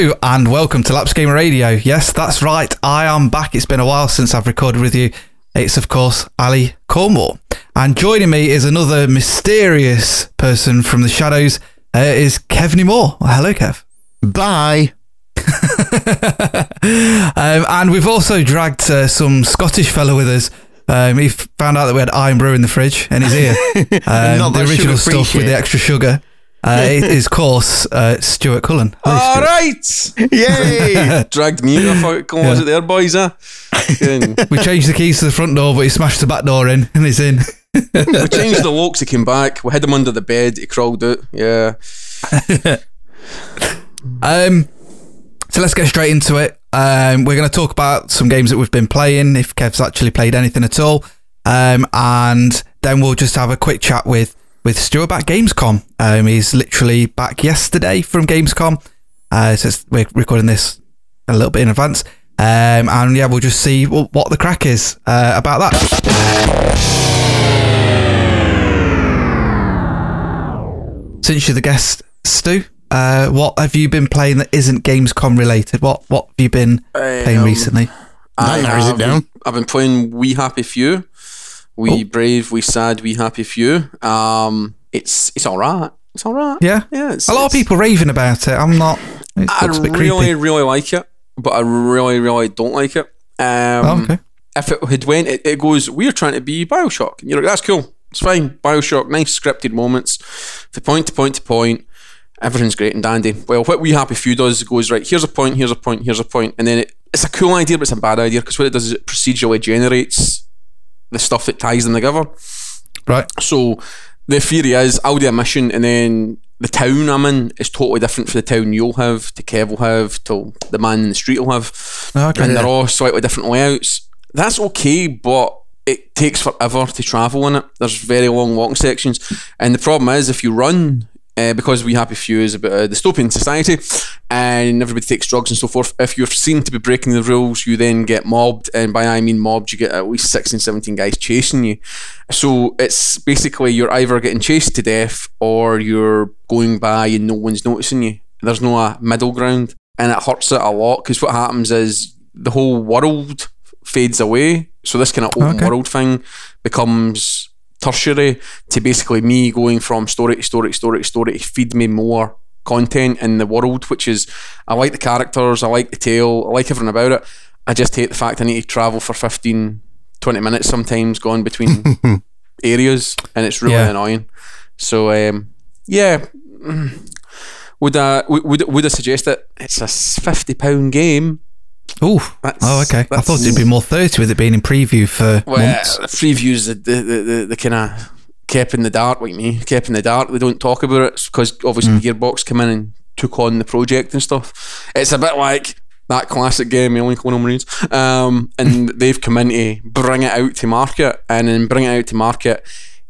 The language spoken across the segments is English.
Hello and welcome to Laps Gamer Radio. Yes, that's right. I am back. It's been a while since I've recorded with you. It's of course Ali Cornwall, and joining me is another mysterious person from the shadows. Uh, is Kevney Moore. Well, hello, Kev. Bye. um, and we've also dragged uh, some Scottish fellow with us. Um, he found out that we had Irn-Bru in the fridge, and he's here. Um, the original stuff with the extra sugar. Uh, it is, of course, uh, Stuart Cullen. Hello, All right. Yay. Dragged me off out closet yeah. there, boys. Huh? we changed the keys to the front door, but he smashed the back door in, and he's in. we changed the locks, he came back. We hid him under the bed, he crawled out. Yeah. um, so let's get straight into it. Um, we're going to talk about some games that we've been playing, if Kev's actually played anything at all. Um, and then we'll just have a quick chat with with Stuart back Gamescom. Um, he's literally back yesterday from Gamescom. Uh, so we're recording this a little bit in advance. Um, and yeah, we'll just see what, what the crack is uh, about that. Since you're the guest, Stu, uh, what have you been playing that isn't Gamescom related? What what have you been playing um, recently? I have, it down. I've been playing We Happy Few. We oh. brave, we sad, we happy few. Um, it's it's all right. It's all right. Yeah, yeah. a lot of people raving about it. I'm not. I really, creepy. really like it, but I really, really don't like it. Um, oh, okay. If it had went, it, it goes. We're trying to be Bioshock. And you're like, that's cool. It's fine. Bioshock, nice scripted moments, the point to point to point. Everything's great and dandy. Well, what We Happy Few does goes right. Here's a point. Here's a point. Here's a point, and then it, it's a cool idea, but it's a bad idea because what it does is it procedurally generates the stuff that ties them together. Right. So the theory is I'll do a mission and then the town I'm in is totally different for the town you'll have, to Kev will have, to the man in the street will have. Okay. And they're all slightly different layouts. That's okay, but it takes forever to travel in it. There's very long walking sections. And the problem is if you run uh, because We Happy Few is about a dystopian society and everybody takes drugs and so forth. If you're seen to be breaking the rules, you then get mobbed, and by I mean mobbed, you get at least 16, 17 guys chasing you. So it's basically you're either getting chased to death or you're going by and no one's noticing you. There's no uh, middle ground, and it hurts it a lot because what happens is the whole world fades away. So this kind of open okay. world thing becomes tertiary to basically me going from story to story to story to story to feed me more content in the world, which is I like the characters, I like the tale, I like everything about it. I just hate the fact I need to travel for 15, 20 minutes sometimes going between areas and it's really yeah. annoying. So um, yeah. Would I would would I suggest that it's a fifty pound game Oh, oh, okay. I thought it'd be more thirty with it being in preview for well, months. Previews the the the, the kind of kept in the dark like me, kept in the dark. They don't talk about it because obviously mm. Gearbox came in and took on the project and stuff. It's a bit like that classic game, Alien Colonial Marines, um, and they've come in to bring it out to market, and then bring it out to market,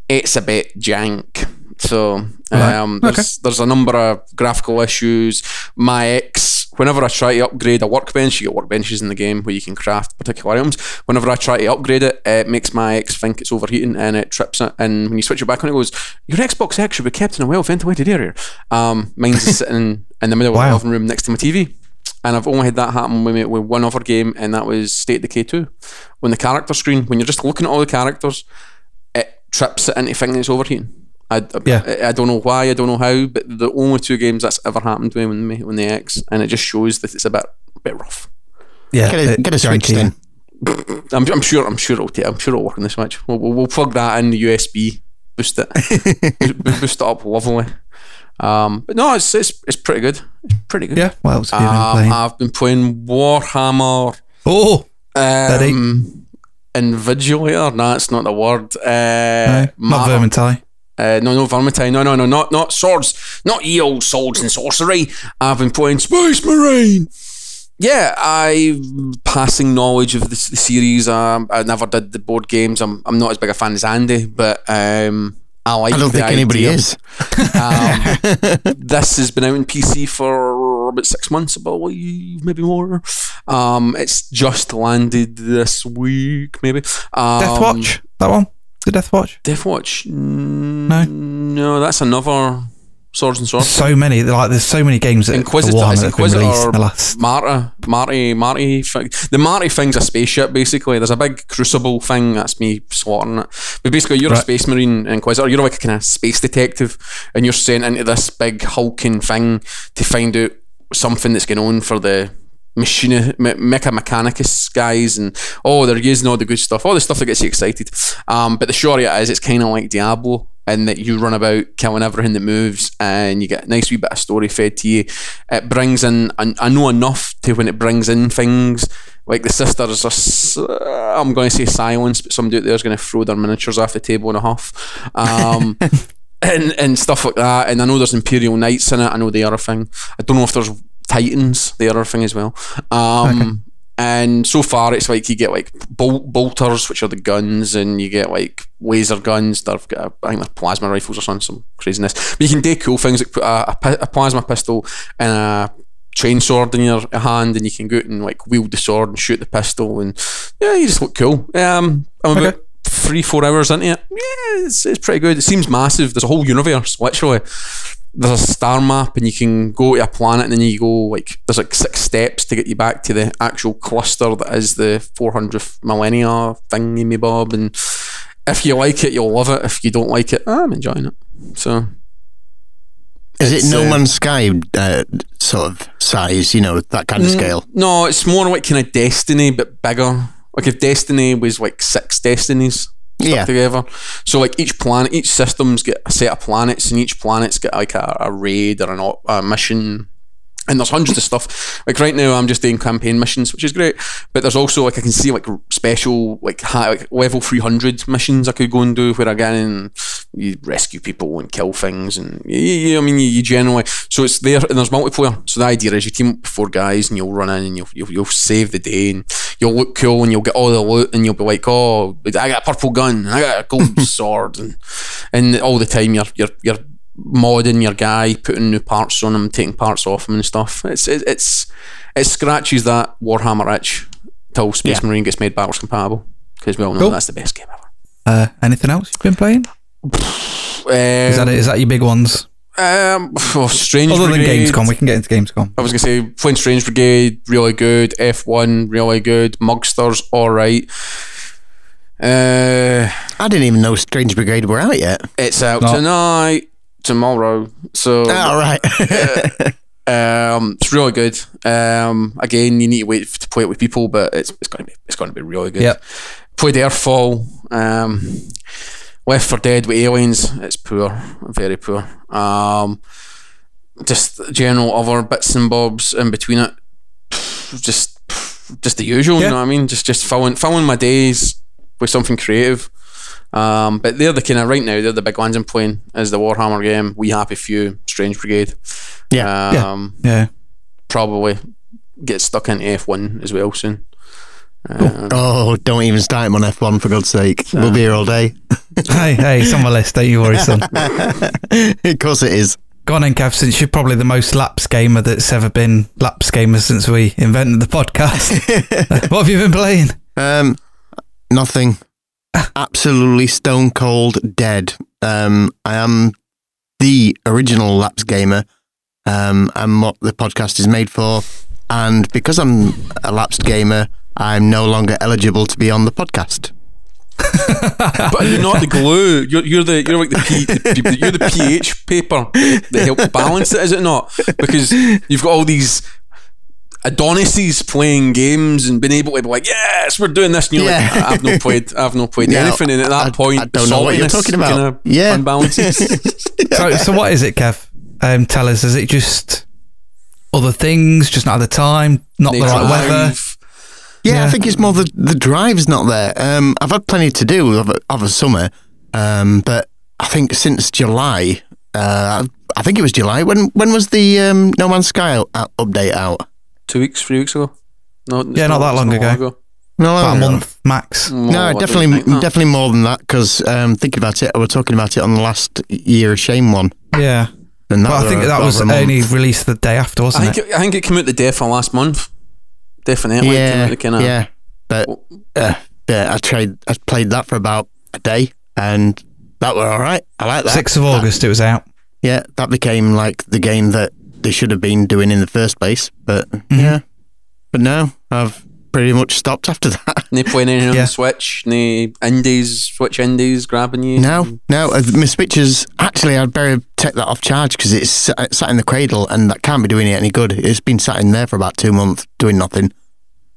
it's a bit jank. So um, there's, okay. there's a number of graphical issues. My ex whenever I try to upgrade a workbench, you get workbenches in the game where you can craft particular items. Whenever I try to upgrade it, it makes my X think it's overheating and it trips it. And when you switch it back on, it goes, Your Xbox X should be kept in a well ventilated area. Um, mine's sitting in the middle wow. of the living room next to my TV. And I've only had that happen with, with one other game, and that was State of Decay 2. When the character screen, when you're just looking at all the characters, it trips it into thinking it's overheating. I, yeah. I, I, don't know why, I don't know how, but the only two games that's ever happened to me when, when the X, and it just shows that it's a bit a bit rough. Yeah, get a, get a switch then. I'm, I'm sure. I'm sure it'll. Take, I'm sure it'll work on the Switch. We'll, we'll, we'll plug that in the USB, boost it, boost, boost it up lovely. Um, but no, it's, it's it's pretty good. It's pretty good. Yeah. What else have you been um, playing? I've been playing Warhammer. Oh, um, Invigilator. No, that's not the word. Uh, no, not Vermintide. Uh, no, no, Vermintide. No, no, no, not not swords. Not ye old swords and sorcery. I've been playing Space Marine. Yeah, I passing knowledge of this, the series. Um, I never did the board games. I'm I'm not as big a fan as Andy, but um, I like. I don't think idea. anybody is. um, this has been out in PC for about six months, I believe, maybe more. Um, it's just landed this week, maybe. Um, Deathwatch, that one. The Deathwatch? Deathwatch? No. No, that's another Swords and Sorcery. So many, like there's so many games that Inquisitor, Warhammer that have been released in the last. Marta, Marty, Marty. The Marty thing's a spaceship. Basically, there's a big crucible thing. That's me slaughtering it. But basically, you're a space marine Inquisitor. You're like a kind of space detective, and you're sent into this big hulking thing to find out something that's going on for the machine me- mecha mechanicus guys and oh they're using all the good stuff all the stuff that gets you excited um, but the short of it is it's kind of like Diablo in that you run about killing everything that moves and you get a nice wee bit of story fed to you it brings in I, I know enough to when it brings in things like the sisters are I'm going to say silence but somebody out there's going to throw their miniatures off the table and a half. um, and and stuff like that. And I know there's Imperial Knights in it. I know they are a thing. I don't know if there's Titans. the other thing as well. Um, And so far, it's like you get like bol- bolters, which are the guns, and you get like laser guns. They've got, a, I think they're plasma rifles or something, some craziness. But you can do cool things like put a, a, a plasma pistol and a chain sword in your hand, and you can go out and like wield the sword and shoot the pistol, and yeah, you just look cool. Um, I'm about Okay. three, four hours into it. Yeah, it's, it's pretty good. It seems massive. There's a whole universe, literally. There's a star map, and you can go to a planet, and then you go like there's like six steps to get you back to the actual cluster that is the 400th millennia thingy me bob. And if you like it, you'll love it. If you don't like it, I'm enjoying it. So Is it No uh, Man's Sky uh, sort of size? You know that kind of scale. no, it's more like kind of Destiny, but bigger. Like if Destiny was like six Destinies Yeah. together. So like each planet, each system's get a set of planets, and each planet's got like a, a raid or an, a mission. And there's hundreds of stuff. Like right now, I'm just doing campaign missions, which is great. But there's also like I can see like special like, high, like level 300 missions I could go and do where again you rescue people and kill things and you, you, I mean you, you generally so it's there and there's multiplayer. So the idea is you team up four guys and you'll run in and you'll, you'll you'll save the day and you'll look cool and you'll get all the loot and you'll be like oh I got a purple gun I got a gold sword and and all the time you're you're you're modding your guy, putting new parts on him, taking parts off him and stuff. It's it, it's it scratches that Warhammer itch till Space Yeah. Marine gets made backwards compatible because we all know Cool. that's the best game ever. Uh, anything else you've been playing? Is that it? Is that your big ones? Um, oh, Strange Other than Brigade. Gamescom, we can get into Gamescom. I was gonna say playing Strange Brigade, really good. F one, really good. Mugsters, all right. Uh, I didn't even know Strange Brigade were out yet. it's out No. tonight, tomorrow. So All right. Um, it's really good. Um, again, you need to wait to play it with people, but it's it's going to be it's going to be really good. Yep. Played Earthfall. Um, Left 4 Dead with aliens. It's poor, very poor. Um, just general other bits and bobs in between it. Just just the usual. You know what I mean? Just just filling filling my days with something creative. Um, but they're the kind of right now they're the big ones I'm playing is the Warhammer game, We Happy Few, Strange Brigade. Yeah. Yeah. Um, Yeah. probably get stuck into F1 as well soon. Uh, oh, don't even start him on F1 for God's sake. We'll be here all day. hey, hey, it's on my list. Don't you worry, son. of course it is. Go on then, Kev, since you're probably the most laps gamer that's ever been laps gamer since we invented the podcast. what have you been playing? Um, nothing. Absolutely stone cold dead. Um, I am the original laps gamer. Um, and what the podcast is made for. And because I'm a lapsed gamer, I'm no longer eligible to be on the podcast. but you're not the glue. You're, you're the you're like the, P, the you're the pH paper that helps balance it. Is it not? Because you've got all these Adonises playing games and being able to be like, yes, we're doing this. And you're like, I've not played, I've not played No, anything. And at that I- point, I don't know what you're talking about. kinda Yeah. unbalances. So, so what is it, Kev? Um, tell us. Is it just other things, just not at the time, not the They right weather? Yeah, Yeah. I think it's more the the drive's not there. Um, I've had plenty to do over, a, of a summer, um, but I think since July, uh, I think it was July. When when was the um, No Man's Sky out, out- update out? Two weeks, three weeks ago. No, Yeah, not that long not ago. No, About a no, month max. More, no, definitely, definitely more than that. Because um, thinking about it, I was talking about it on the last year of Shame one, Yeah. and that But I think were that was a only released the day after, I wasn't think it? it, I think it came out the day for last month. Definitely. came yeah, out the kinda- yeah. But uh, yeah, I tried. I played that for about a day, and that were all right. I like that. 6th of That- August it was out. yeah, that became like the game that they should have been doing in the first place. But Mm-hmm. yeah, but no, I've pretty much stopped after that. No playing anything on Yeah. the Switch, no indies, Switch indies grabbing you. No, no, uh, my Switches actually, I'd better take that off charge because it's sat sat in the cradle and that can't be doing it any good. It's been sat in there for about two months doing nothing.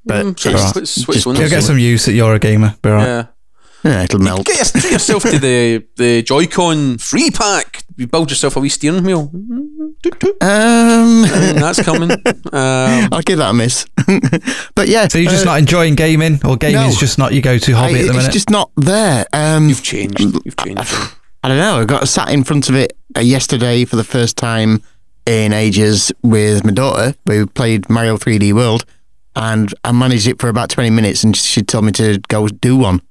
But Mm, so it's- Switch, Switch just- one. You'll get some use that you're a gamer. Be right. Yeah. Yeah, it'll melt. Get your, treat yourself to the the Joy-Con free pack. You build yourself a wee steering wheel. Toot, toot. Um, that's coming. Um, I'll give that a miss. but yeah, So you're just uh, not enjoying gaming, or gaming no. is just not your go-to hobby I- at the moment. it's just not there. Um, you've changed. You've changed. I don't know. I got sat in front of it uh, yesterday for the first time in ages with my daughter. We played Mario 3D World, and I managed it for about 20 minutes, and she told me to go do one.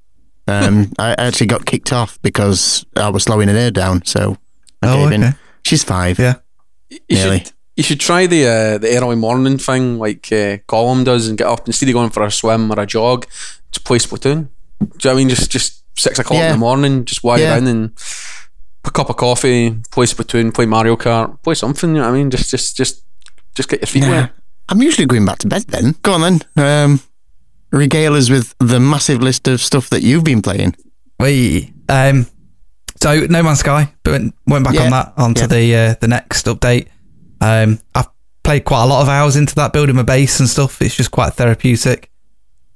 Um, I actually got kicked off because I was slowing an her down. So I Oh, gave in. She's five. Yeah. You Nearly. should you should try the uh, the early morning thing like uh, Gollum does and get up instead of going for a swim or a jog, just play Splatoon. Do you know what I mean? Just just six o'clock in the morning, just wire Yeah. in and a cup of coffee, play Splatoon, play Mario Kart, play something. You know what I mean? Just just just just get your feet Yeah. wet. I'm usually going back to bed then. Go on then. Um, regale us with the massive list of stuff that you've been playing. We um, so No Man's Sky, but went, went back Yeah. on that onto Yeah. the uh, the next update. Um, I've played quite a lot of hours into that, building my base and stuff. It's just quite therapeutic,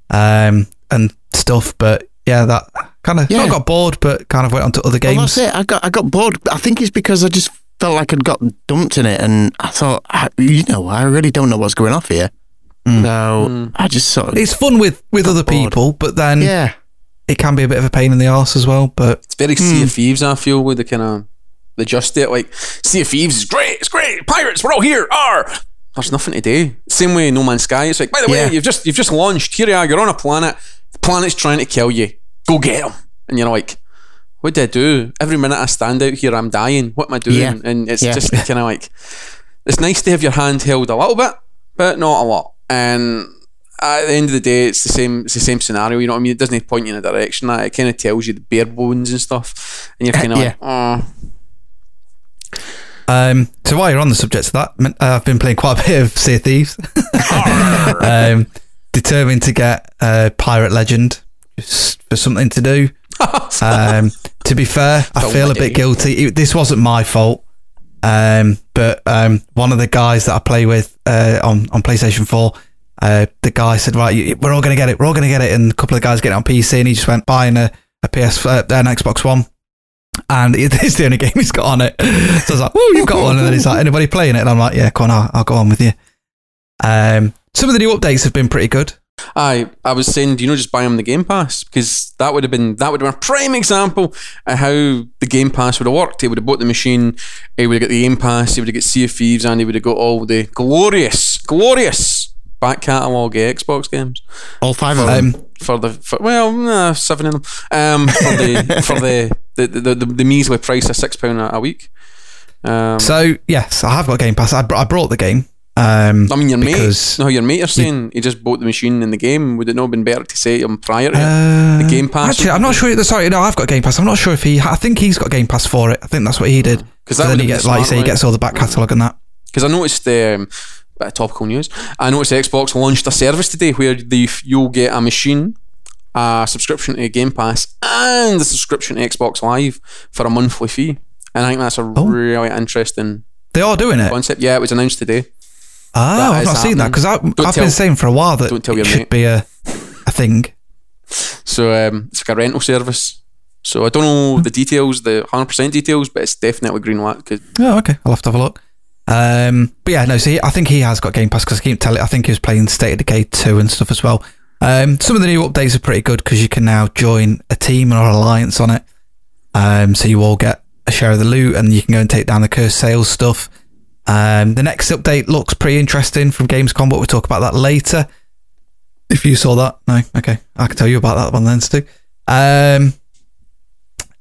um, and stuff. But yeah, that kind of Yeah. not got bored, but kind of went on to other Well, games. that's it. I got I got bored. I think it's because I just felt like I'd got dumped in it, and I thought, I, you know, I really don't know what's going off here. Mm. So I just sort of, it's fun with with other bored. people, but then yeah, it can be a bit of a pain in the ass as well. But It's very Sea of Thieves. I feel with the kind of the just it like Sea of Thieves is great. It's great. Pirates, we're all here. Are there's nothing to do. Same way No Man's Sky. It's like by the way, you've just you've just launched. Here you are. You're on a planet. The planet's trying to kill you. Go get them. And you're like, what do I do? Every minute I stand out here, I'm dying. What am I doing? Yeah. And it's Yeah. just kind of like it's nice to have your hand held a little bit, but not a lot. And at the end of the day, it's the same. It's the same scenario. You know what I mean? It doesn't point you in a direction. That it kind of tells you the bare bones and stuff, and you're kind of Yeah. like, oh, Um, so while you're on the subject of that, uh, I've been playing quite a bit of Sea of Thieves. um, determined to get uh, Pirate Legend just for something to do. Um, to be fair, I feel a bit guilty. It- this wasn't my fault. Um, but um, one of the guys that I play with uh, on on PlayStation Four, uh, the guy said, "Right, we're all going to get it. We're all going to get it." And a couple of guys get it on PC, and he just went buying a, a PS, uh, an Xbox One and it's the only game he's got on it. So I was like, "Whoa, you've got one!" And then he's like, "Anybody playing it?" And I'm like, "Yeah, come on, I'll, I'll go on with you." Um, some of the new updates have been pretty good. I I was saying, do you know, just buy him the Game Pass because that would have been that would have been a prime example of how the Game Pass would have worked. He would have bought the machine, he would have got the Game Pass, he would have got Sea of Thieves, and he would have got all the glorious, glorious back catalogue of Xbox games all five of them. Um, for the for, well, nah, seven of them um, for the for the the, the, the, the measly price of six pound a, a week. Um, so yes, I have got Game Pass. I, br- I brought the game. Um, I mean, your mate. because- No, your mate are saying he just bought the machine in the game. Would it not have been better to say him prior to uh, The Game Pass Actually, I'm not sure. Sorry, no, I've got Game Pass. I'm not sure if he. I think he's got Game Pass for it. I think that's what he did. 'Cause So that then he gets, like you say, he gets all the back catalogue and that. because I noticed um, bit of topical news. I noticed Xbox launched a service today where the you'll get a machine, a subscription to Game Pass, and a subscription to Xbox Live for a monthly fee. And I think that's a Oh. really interesting They are doing it. concept. Yeah, it was announced today. Oh, I've not seen that because I've tell- been saying for a while that don't tell your it should mate. be a a thing. So um, it's like a rental service. So I don't know the details, the hundred percent details, but it's definitely green light. Oh, okay. I'll have to have a look. Um, but yeah, no. See, I think he has got Game Pass because I keep telling. I think he was playing State of Decay two and stuff as well. Um, some of the new updates are pretty good because you can now join a team or alliance on it. Um, so you all get a share of the loot, and you can go and take down the cursed sales stuff. Um, the next update looks pretty interesting from Gamescom, but we'll talk about that later. If you saw that, no, okay, I can tell you about that one then, Stu. Um,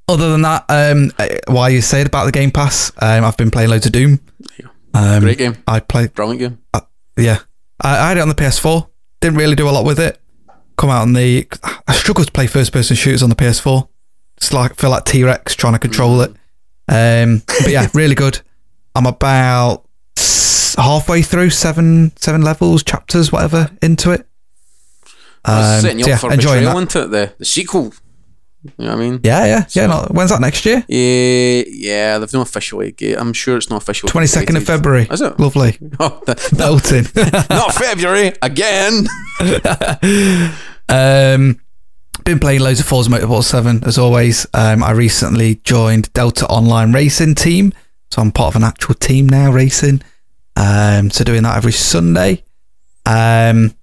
other than that, um, uh, why you said about the Game Pass, um, I've been playing loads of Doom. Um, Great game, I played, brilliant game. yeah, I, I had it on the PS4. Didn't really do a lot with it. Come out on the, I struggle to play first-person shooters on the PS4. It's like feel like T Rex trying to control it. Um, but yeah, really good. I'm about halfway through seven seven levels, chapters, whatever, into it. Um, setting you so yeah, for enjoying that. into it, the, the sequel. You know what I mean? Yeah, yeah, so, yeah. No, when's that next year? Yeah, yeah. They've no official date. I'm sure it's not official. Twenty second of February. Is it? Lovely. Oh, the, not February again. um, been playing loads of Forza Motorsport Seven as always. Um, I recently joined Delta Online Racing Team, so I'm part of an actual team now racing. Um, so doing that every Sunday. Um,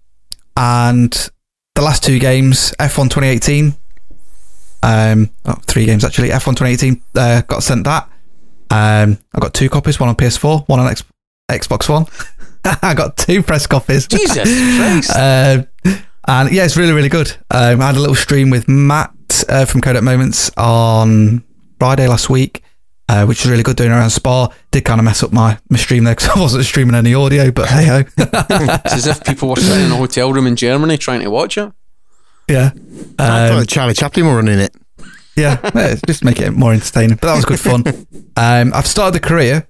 and the last two games, F1 2018, um, oh, three games actually, F1 2018, uh, got sent that. Um, I got two copies, one on PS4, one on X- Xbox One. I got two press copies. Jesus Christ. uh, and yeah, it's really, really good. Um, I had a little stream with Matt uh, from Codec Moments on Friday last week, uh, which was really good doing around Spa. Did kind of mess up my, my stream there because I wasn't streaming any audio, but hey ho. it's as if people were sitting in a hotel room in Germany trying to watch it. Yeah. I thought um, Charlie Chaplin were running it. Yeah, yeah, just make it more entertaining. But that was good fun. Um, I've started the career,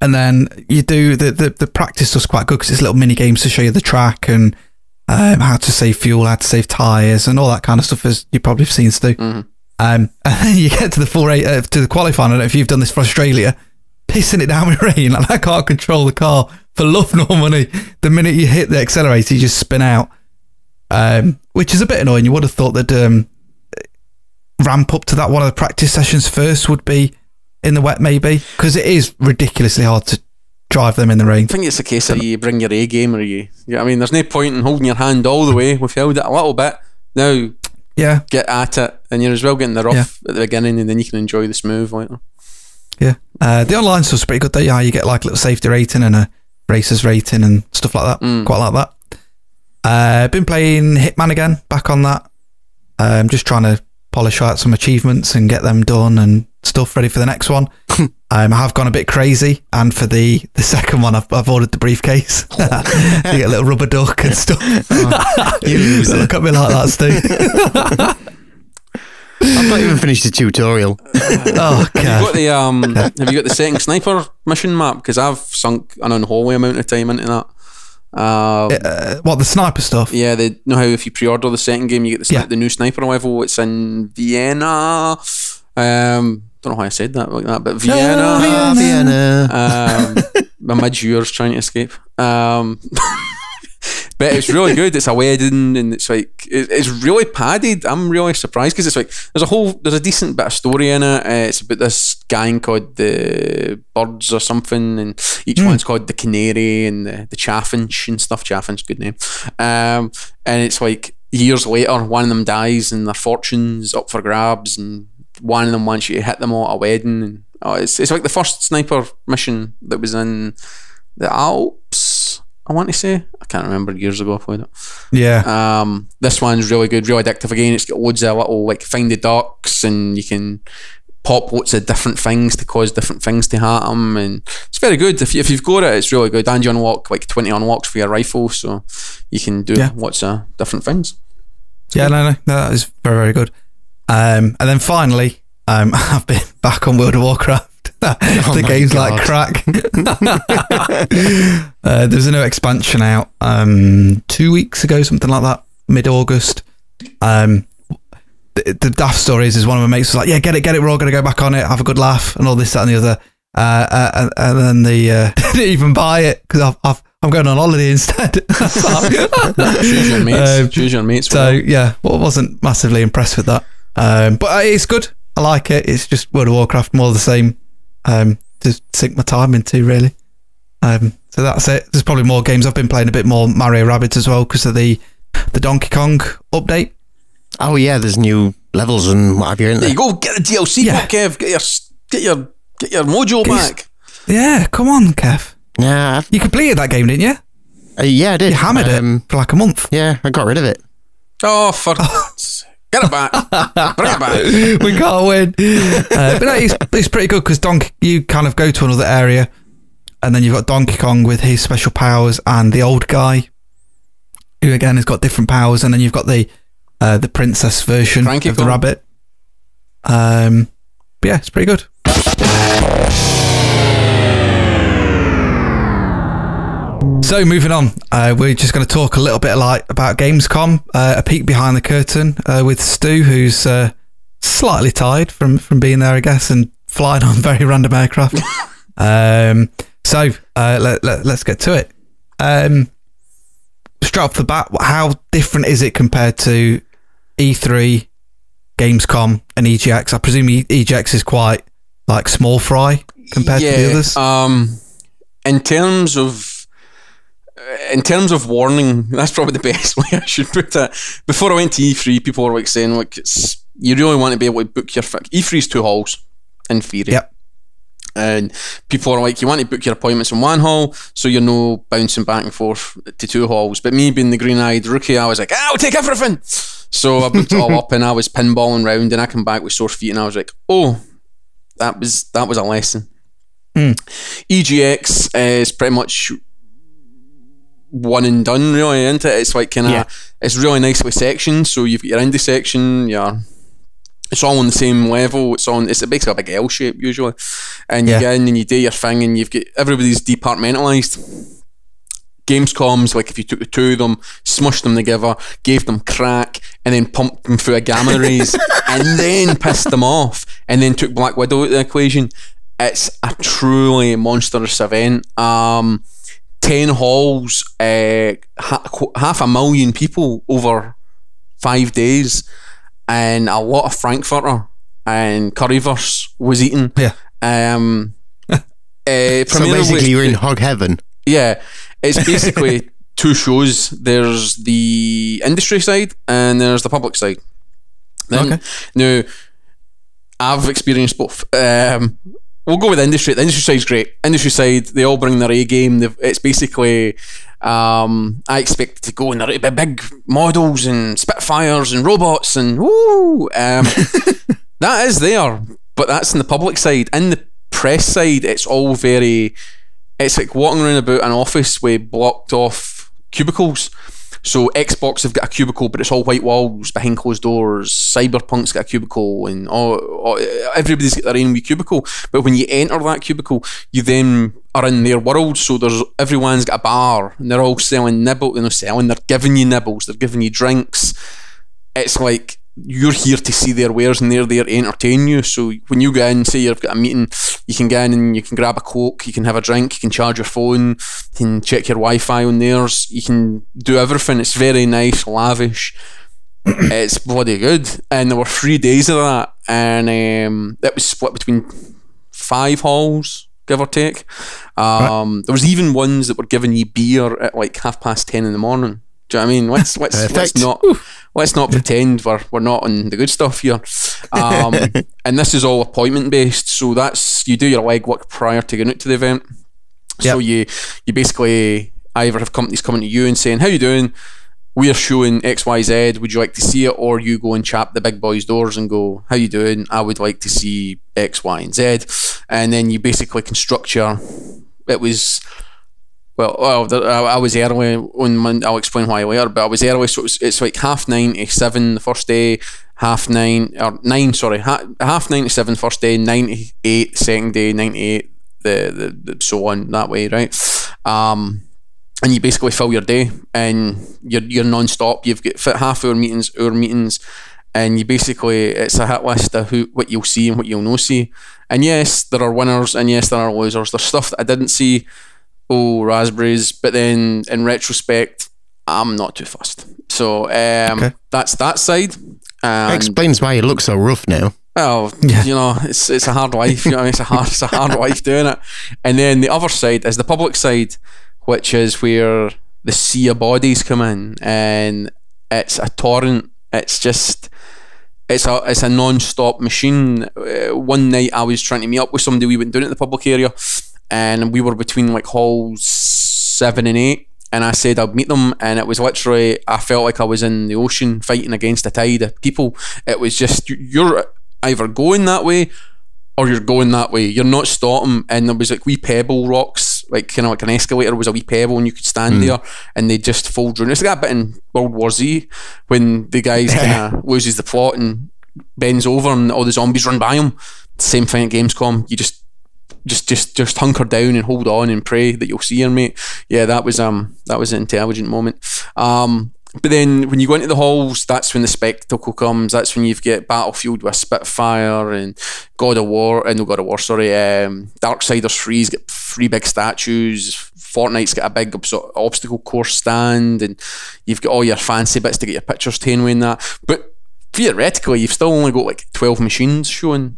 and then you do the the, the practice stuff's quite good because it's little mini games to show you the track and um, how to save fuel, how to save tires, and all that kind of stuff. As you probably have seen Stu. Mm-hmm. Um, and then you get to the full rate uh, to the qualifying. I don't know if you've done this for Australia, pissing it down with rain. Like I can't control the car for love nor money. The minute you hit the accelerator, you just spin out um, which is a bit annoying. You would have thought that um, ramp up to that one of the practice sessions first would be in the wet, maybe because it is ridiculously hard to drive them in the rain. I think it's a case of you bring your A game or you. Yeah, I mean, there's no point in holding your hand all the way. We've held it a little bit now. Yeah, get at it, and you're as well getting the rough yeah. at the beginning, and then you can enjoy the smooth later. Yeah, uh, the online stuff's pretty good. Though, yeah, you get like a little safety rating and a racers rating and stuff like that. Mm. Quite like that. Uh, been playing Hitman again, back on that. I'm um, just trying to polish out some achievements and get them done and stuff ready for the next one. um, I have gone a bit crazy, and for the, the second one, I've, I've ordered the briefcase. you get a little rubber duck and stuff. Oh, you look at me like that, Steve. I've not even finished the tutorial. oh, God. Have you got the um? Have you got the setting sniper mission map? Because I've sunk an unholy amount of time into that. Um, uh, what the sniper stuff? Yeah, they know how if you pre-order the second game, you get the, yeah. the new sniper level. It's in Vienna. Um, don't know why I said that like that, but Vienna. Oh, Vienna. Vienna. Um, my mid years trying to escape. Um, but it's really good. It's a wedding, and it's like it's really padded. I'm really surprised because it's like there's a whole there's a decent bit of story in it. Uh, it's about this gang called the Birds or something, and each mm. one's called the Canary and the, the Chaffinch and stuff. Chaffinch, good name. Um, and it's like years later, one of them dies, and their fortunes up for grabs, and one of them once you hit them all at a wedding. And oh, it's it's like the first sniper mission that was in the Alps I want to say. I can't remember years ago I played it. Yeah. Um, this one's really good, really addictive again. It's got loads of little like find the ducks and you can pop lots of different things to cause different things to happen and it's very good. If, you, if you've got it, it's really good. And you unlock like 20 unlocks for your rifle so you can do yeah. lots of different things. It's yeah, no, no, no, that is very, very good. Um, and then finally, um, I've been back on World of Warcraft. oh the game's God. like crack. uh, there's a new expansion out um, two weeks ago, something like that, mid August. Um, the, the daft stories is one of my mates was like, "Yeah, get it, get it. We're all going to go back on it, have a good laugh, and all this, that, and the other." Uh, uh, and, and, then the uh, didn't even buy it because I've, I've I'm going on holiday instead. Choose your mates. Um, Choose your mates. So yeah, well, wasn't massively impressed with that. Um, but uh, it's good. I like it. It's just World of Warcraft, more the same um, to sink my time into, really. Um, so that's it. There's probably more games. I've been playing a bit more Mario Rabbids as well because of the the Donkey Kong update. Oh yeah, there's new levels and what have you in there. There you go. Get the DLC yeah. back, Kev. Get your get your get your mojo back. Yeah, come on, Kev. Yeah, I've, you completed that game, didn't you? Uh, yeah, I did. You hammered um, it for like a month. Yeah, I got rid of it. Oh, for Get it back. Bring it back. we can't win. Uh, but no, it's, it's pretty good because Donkey, you kind of go to another area, and then you've got Donkey Kong with his special powers, and the old guy, who again has got different powers, and then you've got the uh, the princess version Frankie of the rabbit. Um, but yeah, it's pretty good. So moving on, uh, we're just going to talk a little bit like about Gamescom, uh, a peek behind the curtain uh, with Stu, who's uh, slightly tired from from being there, I guess, and flying on very random aircraft. um, so uh, let, let, us get to it. Um, straight off the bat, how different is it compared to E3, Gamescom, and EGX? I presume EGX is quite like small fry compared yeah, to the others. Um, in terms of in terms of warning, that's probably the best way I should put it. Before I went to E3, people were like saying, like, you really want to be able to book your E3 is two halls in theory. Yep. And people are like, you want to book your appointments in one hall, so you're no bouncing back and forth to two halls. But me being the green-eyed rookie, I was like, I'll take everything. So I booked it all up, and I was pinballing round, and I come back with sore feet, and I was like, oh, that was that was a lesson. Mm. EGX is pretty much one and done, really, isn't it? It's like kind of, yeah. it's really nicely sectioned. So you've got your indie section, yeah. It's all on the same level. It's on. It's basically a big L shape usually, and you get in and you do your thing, and you've got everybody's departmentalized. Gamescom's like if you took the two of them, smushed them together, gave them crack, and then pumped them through a gamma rays, and then pissed them off, and then took Black Widow out of the equation. It's a truly monstrous event. Um, 10 halls, uh, half a million people over five days, and a lot of Frankfurter and currywurst was eaten. Yeah. Um, uh, so basically, you're in hog heaven. Yeah, it's basically two shows. There's the industry side and there's the public side. Then, okay. Now, I've experienced both. Um, we'll go with industry. The industry side's great. Industry side, they all bring their A game. They've, it's basically, um, I expect to go in there big models and Spitfires and robots and woo. Um, that is there, but that's in the public side. In the press side, it's all very. It's like walking around about an office with blocked off cubicles so Xbox have got a cubicle, but it's all white walls behind closed doors. Cyberpunk's got a cubicle, and all, all, everybody's got their own wee cubicle. But when you enter that cubicle, you then are in their world. So there's everyone's got a bar, and they're all selling nibbles. They're selling. They're giving you nibbles. They're giving you drinks. It's like you're here to see their wares and they're there to entertain you. So when you go in, say you've got a meeting, you can go in and you can grab a coke, you can have a drink, you can charge your phone, you can check your Wi-Fi on theirs, you can do everything. It's very nice, lavish. it's bloody good. And there were three days of that, and um, it was split between five halls, give or take. Um, there was even ones that were giving you beer at like half past ten in the morning. Do you know what I mean? Let's let's, let's not let's not pretend we're we're not on the good stuff here. Um, and this is all appointment based, so that's you do your legwork prior to going out to the event. So yep. you you basically either have companies coming to you and saying, "How you doing?" We are showing X Y Z. Would you like to see it, or you go and chap the big boys' doors and go, "How you doing? I would like to see X, Y, and Z," and then you basically construct your. It was well, well, I was early on Monday. I'll explain why later, but I was early, so it's, it's like half nine seven the first day, half nine or nine, sorry, half, half nine to seven first day, nine to eight second day, ninety eight the, the, the so on that way, right? Um, and you basically fill your day, and you're you're non-stop. You've got half hour meetings, hour meetings, and you basically it's a hit list of who what you'll see and what you'll not see. And yes, there are winners, and yes, there are losers. There's stuff that I didn't see oh raspberries, but then in retrospect, I'm not too fussed. So um, okay. that's that side. And, Explains why you look so rough now. Well, yeah. you know, it's it's a hard life. You know, it's a hard it's a hard life doing it. And then the other side is the public side, which is where the sea of bodies come in, and it's a torrent. It's just it's a it's a non-stop machine. Uh, one night I was trying to meet up with somebody we went down at the public area, and we were between like halls seven and eight. And I said I'd meet them, and it was literally I felt like I was in the ocean fighting against a tide of people. It was just you're either going that way or you're going that way. You're not stopping. And there was like wee pebble rocks, like kind of like an escalator was a wee pebble, and you could stand mm. there, and they just fold through. It's like a bit in World War Z when the guys kind of loses the plot and bends over, and all the zombies run by him. Same thing at Gamescom. You just just just just hunker down and hold on and pray that you'll see your mate. Yeah, that was um that was an intelligent moment. Um, but then when you go into the halls, that's when the spectacle comes. That's when you've got Battlefield with Spitfire and God of War, and uh, no God of War, sorry, um, Darksiders 3's got three big statues. Fortnite's got a big obstacle course stand, and you've got all your fancy bits to get your pictures taken with that. But theoretically, you've still only got like 12 machines showing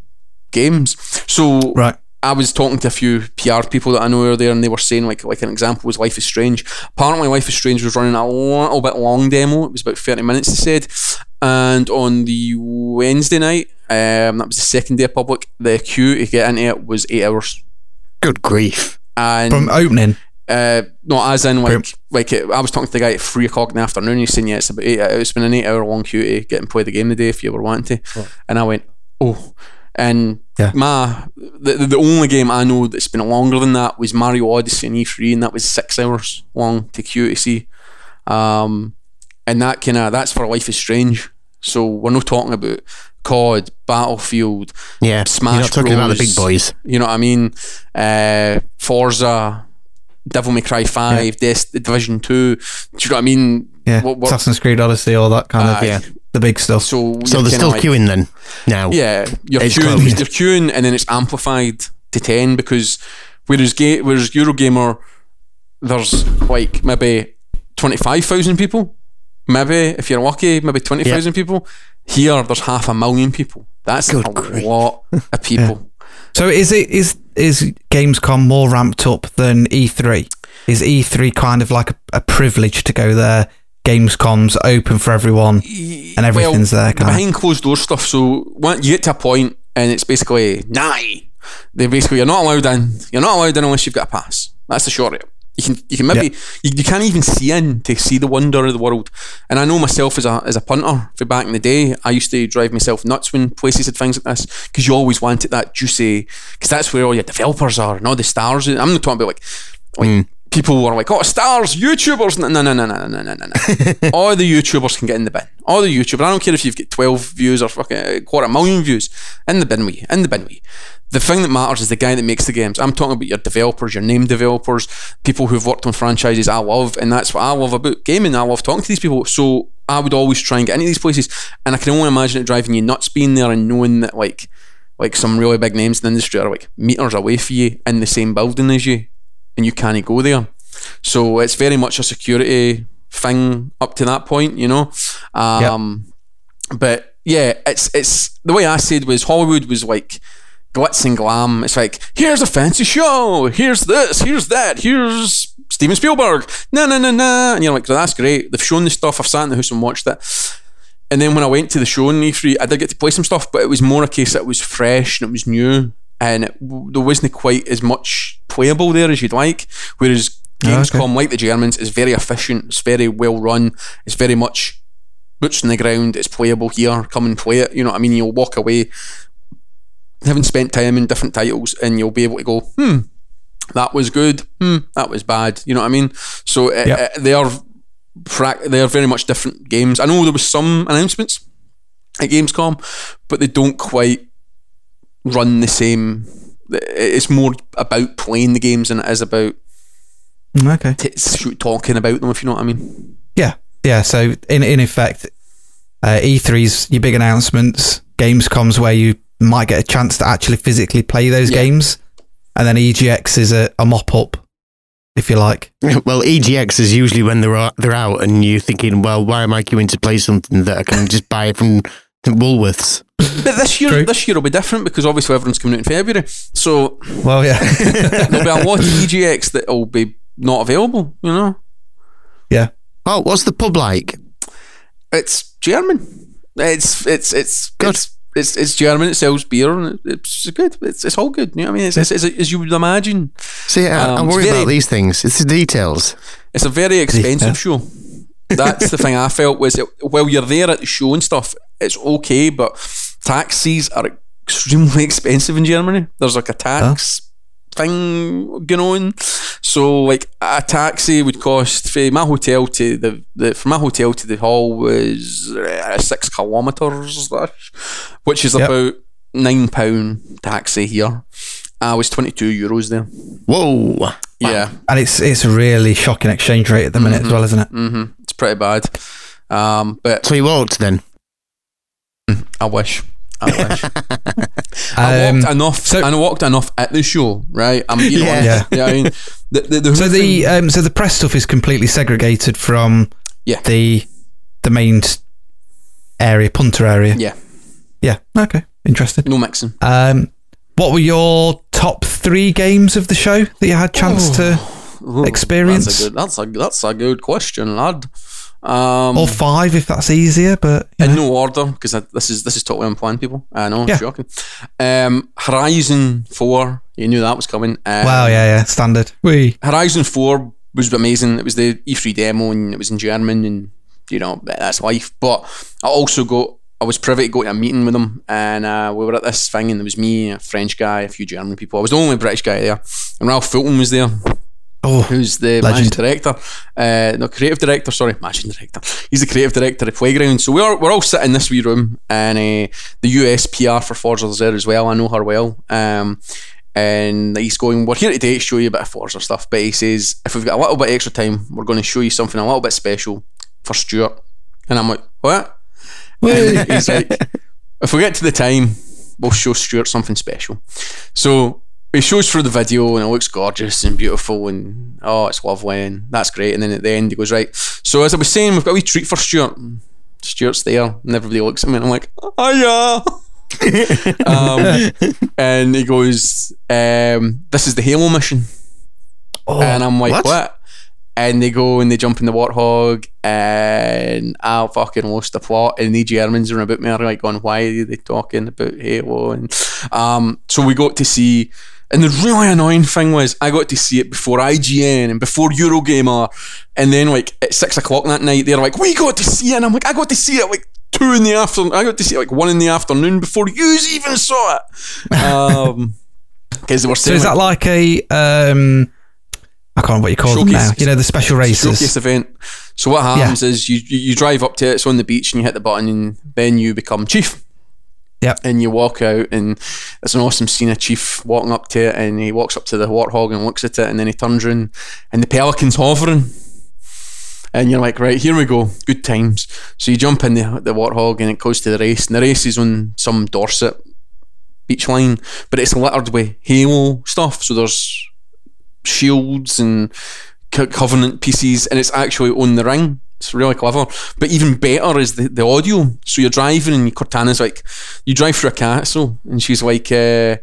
games. So right. I was talking to a few PR people that I know are there, and they were saying like like an example was Life is Strange. Apparently, Life is Strange was running a little bit long demo. It was about thirty minutes. They said, and on the Wednesday night, um, that was the second day of public. The queue to get into it was eight hours. Good grief! And from opening. Uh, no, as in like like it, I was talking to the guy at three o'clock in the afternoon. He's saying yeah, it's about eight. It's been an eight-hour long queue to get and play the game today if you were wanting to. Oh. And I went, oh, and yeah. my the, the only game I know that's been longer than that was Mario Odyssey and E3, and that was six hours long to queue to see. Um, and that kind of that's for Life is Strange. So we're not talking about COD, Battlefield, yeah, Smash. You're not talking Bros, about the big boys. You know what I mean? Uh, Forza, Devil May Cry Five, yeah. Des- Division Two. Do you know what I mean? Yeah, what, what, Assassin's Creed Odyssey, all that kind uh, of yeah the big stuff. So, so they're still like, queuing then now. Yeah, you're queuing, you're queuing, and then it's amplified to ten because whereas ga- whereas Eurogamer, there's like maybe twenty five thousand people, maybe if you're lucky, maybe twenty thousand yeah. people. Here, there's half a million people. That's Good a grief. lot of people. yeah. So is it is is Gamescom more ramped up than E3? Is E3 kind of like a, a privilege to go there? Gamescom's open for everyone and everything's well, there. Behind closed door stuff. So you get to a point and it's basically nah, they basically you're not allowed in. You're not allowed in unless you've got a pass. That's the short of it. You can you can maybe yep. you, you can't even see in to see the wonder of the world. And I know myself as a as a punter for back in the day, I used to drive myself nuts when places had things like this because you always wanted that juicy because that's where all your developers are and all the stars. I'm not talking about like like mm people were like, "Oh, stars, YouTubers." No, no, no, no, no, no, no, no. No. All the YouTubers can get in the bin. All the YouTubers. I don't care if you've got twelve views or fucking quarter million views. In the bin we. In the bin we. The thing that matters is the guy that makes the games. I'm talking about your developers, your name developers, people who've worked on franchises I love, and that's what I love about gaming. I love talking to these people. So I would always try and get into these places, and I can only imagine it driving you nuts being there and knowing that like like some really big names in the industry are like meters away from you in the same building as you and you can't go there. So it's very much a security thing up to that point, you know. Um, yep. But yeah, it's it's the way I said was Hollywood was like glitz and glam. It's like here's a fancy show, here's this, here's that, here's Steven Spielberg, no no no no, and you're like, that's great. They've shown the stuff. I've sat in the house and watched it. And then when I went to the show in E3, I did get to play some stuff, but it was more a case that it was fresh and it was new and it, there wasn't quite as much playable there as you'd like. Whereas Gamescom, oh, okay. like the Germans, is very efficient. It's very well run. It's very much boots on the ground. It's playable here. Come and play it. You know what I mean? You'll walk away having spent time in different titles, and you'll be able to go, hmm, that was good. Hmm, that was bad. You know what I mean? So yep. it, it, they are they are very much different games. I know there was some announcements at Gamescom, but they don't quite run the same. It's more about playing the games than it is about okay t- talking about them. If you know what I mean. Yeah, yeah. So in in effect, uh, E3's your big announcements, Gamescom's where you might get a chance to actually physically play those yeah. games, and then EGX is a, a mop up if you like. Well, EGX is usually when they're they're out, and you're thinking, well, why am I queuing to play something that I can just buy from Woolworths? But this year, True. this year will be different because obviously everyone's coming out in February. So, well, yeah, there'll be a lot of EGX that will be not available. You know. Yeah. Oh, what's the pub like? It's German. It's it's it's good. It's, it's, it's German. It sells beer and it's good. It's, it's all good. You know what I mean? It's, it's, it's as you would imagine. See, I, um, I'm worried very, about these things. It's the details. It's a very expensive yeah. show. That's the thing I felt was it, while you're there at the show and stuff, it's okay, but taxis are extremely expensive in Germany. There's like a tax huh? thing going on. So like a taxi would cost from my hotel to the, the from my hotel to the hall was uh, six kilometers, which is yep. about nine pound taxi here. I was 22 euros there. Whoa. Yeah. And it's it's a really shocking exchange rate at the minute as well, isn't it? hmm It's pretty bad. Um, but So you walked then? I wish. I wish. I Um, walked enough. so- I walked enough at the show, right? I'm being Yeah. honest. Yeah. I mean, the, the, the so the thing- um, so the press stuff is completely segregated from Yeah. the the main area, punter area. yeah, Yeah. Okay. Interesting. no mixing. Um, what were your top three games of the show that you had chance to Ooh, experience? That's a good. That's a that's a good question, lad. Um, or five if that's easier? But in know. no order because this is this is totally unplanned, people. I know, Yeah. shocking. Um, Horizon Four, you knew that was coming. Um, wow. Yeah. Yeah. Standard. We. Horizon Four was amazing. It was the E3 demo and it was in German, and you know that's life. But I also got. I was privy to go to a meeting with them, and uh, we were at this thing, and there was me, a French guy, a few German people. I was the only British guy there, and Ralph Fulton was there, Oh. who's the Legend. managing director, uh, no creative director, sorry, managing director. He's the creative director of Playground. So we're we're all sitting in this wee room, and uh, the US PR for Forza's there as well. I know her well. Um, and he's going, We're here today to show you a bit of Forza stuff. But he says, If we've got a little bit extra time, we're going to show you something a little bit special for Stuart. And I'm like, What? And he's like, If we get to the time, we'll show Stuart something special. So he shows through the video and it looks gorgeous and beautiful and oh, it's lovely and that's great. And then at the end, he goes, Right. So as I was saying, we've got a wee treat for Stuart. Stuart's there and everybody looks at me and I'm like, Oh, yeah. um, and he goes, um, "This is the Halo mission," Oh, and I'm like, what? "What?" And they go and they jump in the warthog, and I fucking lost the plot. And the Germans are about me, are like, going, "Why are they talking about Halo?" And um, so we got to see. And the really annoying thing was, I got to see it before IGN and before Eurogamer, and then like at six o'clock that night, they're like, "We got to see it," and I'm like, "I got to see it like two in the afternoon. I got to see it like one in the afternoon before you even saw it." Um, because they were so is that like a um? I can't remember what you call them now. You know the special races. showcase event. So what happens is you you you drive up to it, it's on the beach, and you hit the button, and then you become chief. Yep. And you walk out, and it's an awesome scene of Chief walking up to it, and he walks up to the warthog and looks at it, and then he turns around, and the pelican's hovering. And you're like, right, here we go, good times. So you jump in the, the warthog, and it goes to the race, and the race is on some Dorset beach line, but it's littered with Halo stuff. So there's shields and Covenant pieces, and it's actually on the ring. It's really clever. But even better is the, the audio. So you're driving, and Cortana's like, you drive through a castle, and she's like, uh,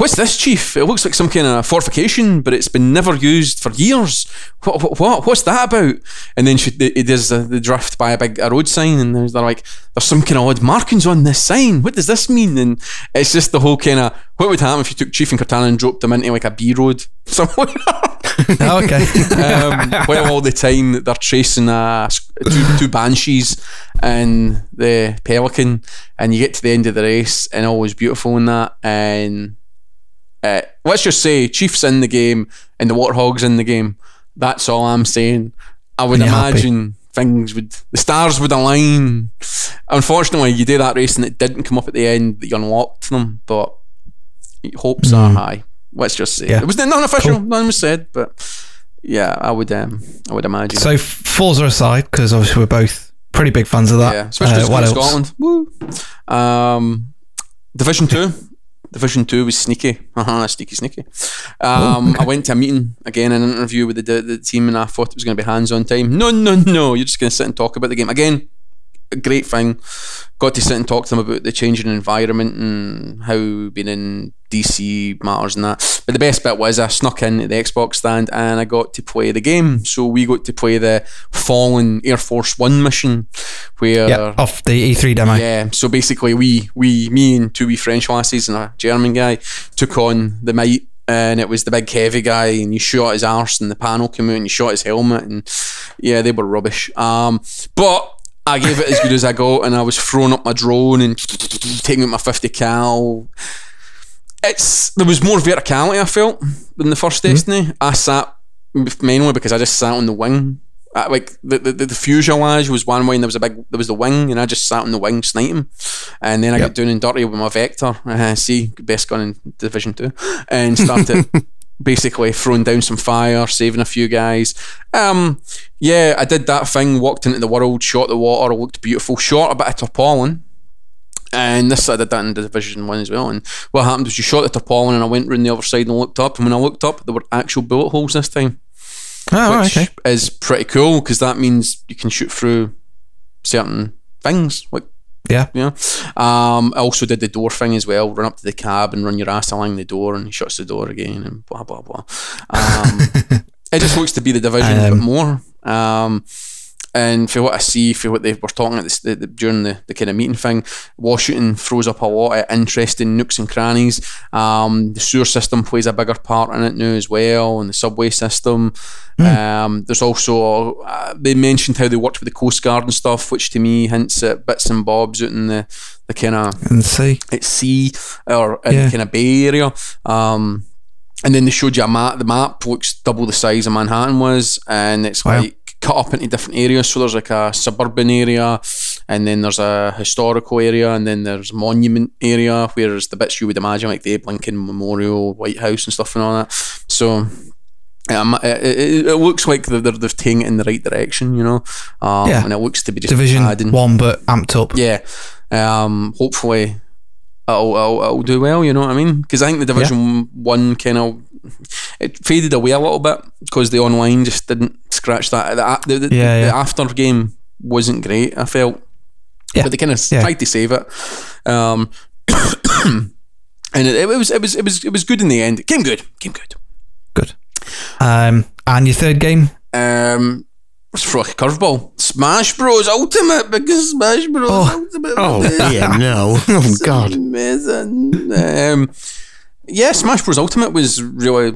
What's this, Chief? It looks like some kind of fortification, but it's been never used for years. What? What? what what's that about? And then she, it does the, the drift by a big a road sign, and there's, they're like, "There's some kind of odd markings on this sign. What does this mean?" And it's just the whole kind of what would happen if you took Chief and Cortana and dropped them into like a B road somewhere. Okay. um, while all the time they're chasing uh, two, two banshees and the pelican, and you get to the end of the race, and all was beautiful in that. And uh, let's just say Chiefs in the game and the Warthogs in the game. That's all I'm saying. I would you're happy. imagine things would the stars would align. Unfortunately, you do that race and it didn't come up at the end that you unlocked them, but hopes are high. Let's just say Hmm. Yeah. it was non official, Cool. none was said, but yeah, I would um, I would imagine. so Forza aside, because obviously we're both pretty big fans of that. yeah, especially uh? Scotland. Woo. Um, Division Two. Division Two was sneaky. Uh-huh, sneaky, sneaky. Um, I went to a meeting again, an interview with the, the, the team, and I thought it was going to be hands-on time. No, no, no. You're just going to sit and talk about the game again. A great thing. Got to sit and talk to them about the changing environment and how being in DC matters and that. But the best bit was I snuck in at the Xbox stand and I got to play the game. So we got to play the Fallen Air Force One mission, where Yeah, off the E3 demo. yeah, so basically, we we me and two wee French lasses and a German guy took on the mate, and it was the big heavy guy, and you shot his arse, and the panel came out, and you shot his helmet, and yeah, they were rubbish. Um, but I gave it as good as I got, and I was throwing up my drone and taking out my fifty cal. It's there was more verticality I felt than the 1st Destiny. I sat mainly because I just sat on the wing uh, like the, the the fuselage was one way, and there was a big there was the wing, and I just sat on the wing sniping, and then I yep. got down and dirty with my vector. Uh, see, best gun in Division Two, and started. basically throwing down some fire, saving a few guys. Um, yeah, I did that thing, walked into the world, shot the water, looked beautiful, shot a bit of tarpaulin. And this I did that in Division One as well. And what happened was you shot the tarpaulin, and I went round the other side and looked up. And when I looked up, there were actual bullet holes this time, oh, which okay. is pretty cool because that means you can shoot through certain things like yeah. Yeah. Um, I also did the door thing as well. Run up to the cab and run your ass along the door, and he shuts the door again, and blah blah blah. Um, it just looks to be the division um, a bit more. Um, and for what I see, for what they were talking at the, the, during the, the kind of meeting thing, Washington throws up a lot of interesting nooks and crannies. Um, the sewer system plays a bigger part in it now as well, and the subway system. Mm. Um, there's also uh, they mentioned how they worked with the Coast Guard and stuff, which to me hints at bits and bobs out in the the kind of in sea, at sea or in yeah. the kind of Bay Area. Um, and then they showed you a map. The map looks double the size of Manhattan was, and it's wow. like cut up into different areas. So there's like a suburban area, and then there's a historical area, and then there's a monument area, whereas the bits you would imagine, like the Abe Lincoln Memorial, White House, and stuff and all that. So. Um, it, it, it, looks like they're, they're, taking it in the right direction, you know. Um, yeah. And it looks to be just Division adding, one, but amped up. Yeah. Um, hopefully, it'll, it'll, it'll, do well. You know what I mean? Because I think the Division yeah. One kind of it faded away a little bit because the online just didn't scratch that. The, the, yeah, yeah. the after game wasn't great. I felt, yeah. but they kind of tried to save it. Um, and it, it, was it was it was it was good in the end. It came good. Came good. Good. Um, and your third game? Um, throw a curveball. Smash Bros. Ultimate because Smash Bros. Oh. Ultimate. Oh yeah, no. Oh god. Amazing. Um, yeah, Smash Bros. Ultimate was really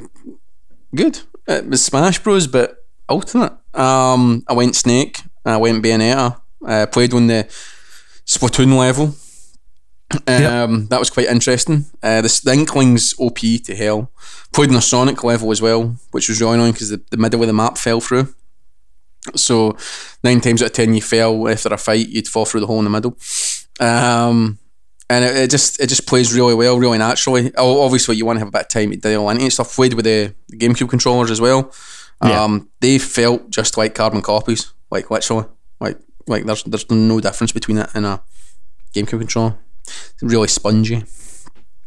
good. It was Smash Bros. but Ultimate. Um, I went Snake. I went Bayonetta. I played on the Splatoon level. Um, yep. That was quite interesting. Uh, the, the Inklings OP to hell. Played on the Sonic level as well, which was really annoying because the, the middle of the map fell through. So nine times out of ten, you fell after a fight, you'd fall through the hole in the middle. Um, and it, it, just it just plays really well, really naturally. Obviously, you want to have a bit of time to dial into stuff. Played with the, the GameCube controllers as well. Yeah. Um, they felt just like carbon copies, like literally, like like there's there's no difference between it and a GameCube controller. It's really spongy.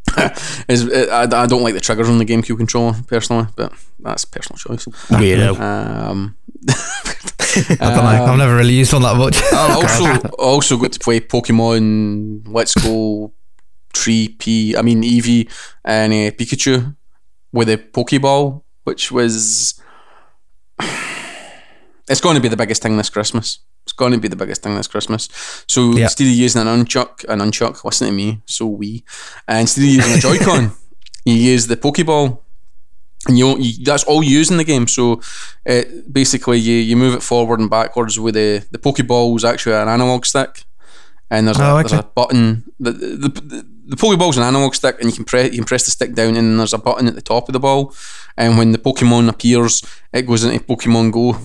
it, I, I don't like the triggers on the GameCube controller personally, but that's personal choice. Weirdo. Um, I don't know. I've never really used one that much. I also also got to play Pokemon Let's Go Tree P. I mean Eevee and uh, Pikachu with a Pokeball, which was it's going to be the biggest thing this Christmas. It's going to be the biggest thing this Christmas. So yeah. instead of using an unchuck, an unchuck, listen to me, so we, and instead of using a Joy-Con, you use the Pokeball and you, you, that's all you use in the game. So it, basically, you, you move it forward and backwards with the the Pokeball is actually an analog stick, and there's, oh, a, okay. there's a button. The, the, the, the Pokeball is an analog stick, and you can press you can press the stick down, and there's a button at the top of the ball, and when the Pokemon appears, it goes into Pokemon Go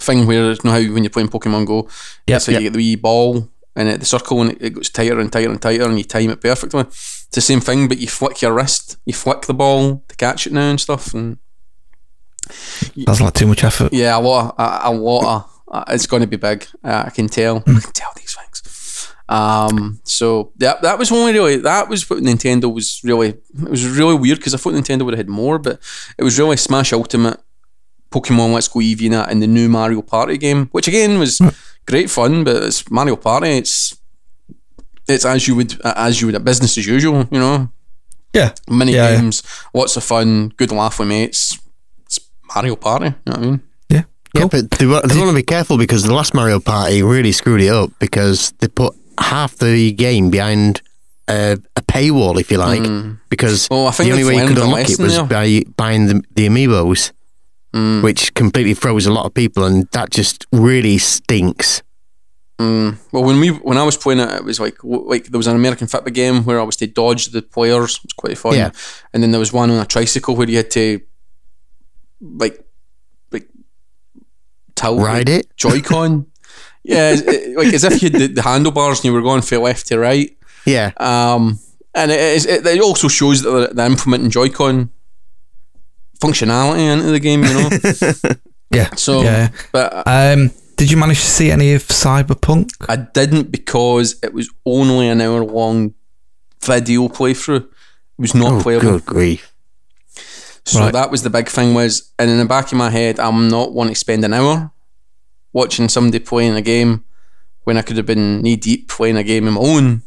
thing where you know how when you're playing Pokemon Go, yeah, so yep. you get the wee ball and it, the circle and it, it goes tighter and tighter and tighter, and you time it perfectly. It's the same thing, but you flick your wrist, you flick the ball to catch it now and stuff. And that's not too much effort. Yeah, a lot, a, a lot of. Uh, it's going to be big. Uh, I can tell. I can tell these things. Um, so yeah, that was only really that was what Nintendo was really. It was really weird because I thought Nintendo would have had more, but it was really Smash Ultimate, Pokemon Let's Go Eevee, and the new Mario Party game, which again was mm. great fun. But it's Mario Party. It's it's as you would as you would at business as usual, you know. Yeah. Mini yeah, games, yeah. lots of fun, good laugh with mates. It's Mario Party, you know what I mean? Yeah. Cool. Yeah, but they, they want to be careful because the last Mario Party really screwed it up because they put half the game behind a, a paywall, if you like, mm. because well, the only way you could unlock it was by buying the, the amiibos, mm. which completely froze a lot of people, and that just really stinks. Mm. Well, when we when I was playing it, it was like like there was an American Fitbit game where I was to dodge the players. It was quite fun. Yeah. And then there was one on a tricycle where you had to like like tilt ride it Joy-Con. yeah, it, like as if you had the, the, handlebars and you were going from left to right. Yeah. Um, and it, it, it also shows that they're implementing Joy-Con functionality into the game. You know. yeah. So, yeah. but um, did you manage to see any of Cyberpunk? I didn't because it was only an hour long video playthrough. It was not oh, playable. Good grief. So right. that was the big thing was, and in the back of my head, I'm not wanting to spend an hour watching somebody playing a game when I could have been knee deep playing a game of my own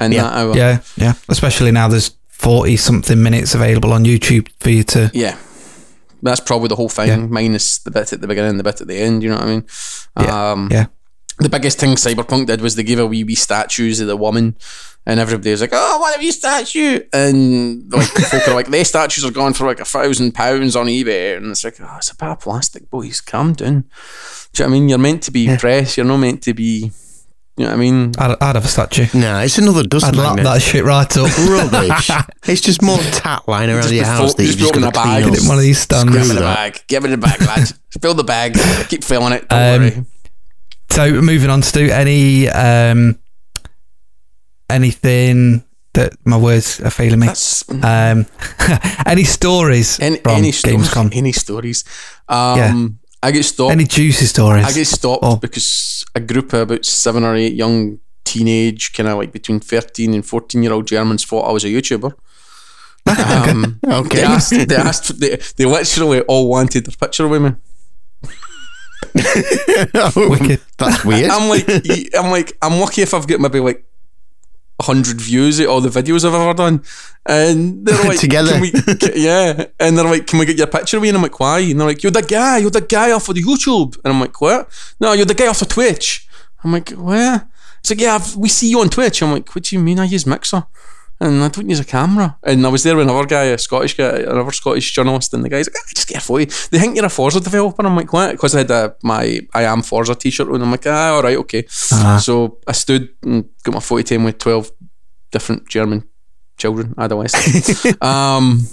in yeah. that hour. Yeah, yeah. Especially now there's 40 something minutes available on YouTube for you to. Yeah. That's probably the whole thing, yeah. minus the bit at the beginning, the bit at the end, you know what I mean? Yeah. Um, yeah. The biggest thing Cyberpunk did was they gave a wee wee statues of the woman and everybody was like, "Oh, what a wee statue!" And like folk are like, "Their statues are going for like a thousand pounds on eBay," and it's like, "Oh, it's a bit of plastic, boys. Calm down." Do you know what I mean? You're meant to be yeah. press. You're not meant to be. You know what I mean? I'd, I'd have a statue. No, it's another dust I'd magnet. lap that shit right up. Rubbish. it's just more tat lying around just your house that you just got to bag. Get it one of these stands. Give me the bag. Give me the bag, lads. Fill the bag. Keep filling it. Don't um, worry. So moving on to do any um, anything that my words are failing me. Um, any stories any, from any Gamescom? Any stories? Um, yeah. I get stopped. Any juicy stories? I get stopped oh. because a group of about seven or eight young teenage, kind of like between thirteen and fourteen year old Germans thought I was a YouTuber. Um, okay. They asked. They asked. They, they literally all wanted a picture with me. oh, Wicked. That's weird. I'm like, I'm like, I'm lucky if I've got maybe like hundred views at all the videos I've ever done, and they're like, together, we, yeah, and they're like, can we get your picture me? And I'm like, why? And they're like, you're the guy, you're the guy off of the YouTube, and I'm like, what? No, you're the guy off of Twitch. I'm like, where? It's like, yeah, I've, we see you on Twitch. I'm like, what do you mean? I use Mixer and I don't use a camera. And I was there with another guy, a Scottish guy, another Scottish journalist, and the guy's like, ah, just get a photo. They think you're a Forza developer. I'm like, what? Because I had a, my I am Forza t-shirt and I'm like, ah, all right, okay. Uh-huh. So I stood and got my photo taken with 12 different German children, adolescents. um,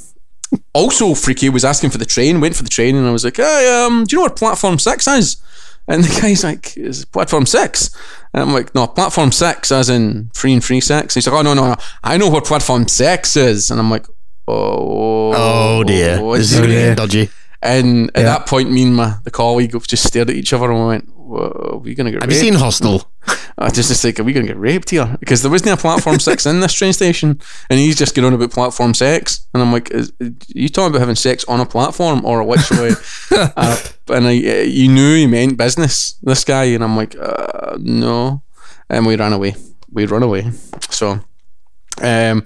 also, Freaky was asking for the train, went for the train, and I was like, hey, um, do you know what Platform 6 is? And the guy's like, is platform six? And I'm like, no, platform six, as in free and free sex. And he's like, oh, no, no, no. I know what platform six is. And I'm like, oh. Oh, dear. This is getting oh, dodgy. And at yeah. that point, me and my the colleague just stared at each other and we went, are we going to get Have raped? you seen Hostel? I just, just like, are we going to get raped here? Because there wasn't a platform six in this train station. And he's just getting on about platform sex. And I'm like, is, are you talking about having sex on a platform or literally? uh, and I, you knew he meant business, this guy. And I'm like, uh, no. And we ran away. We run away. So, um,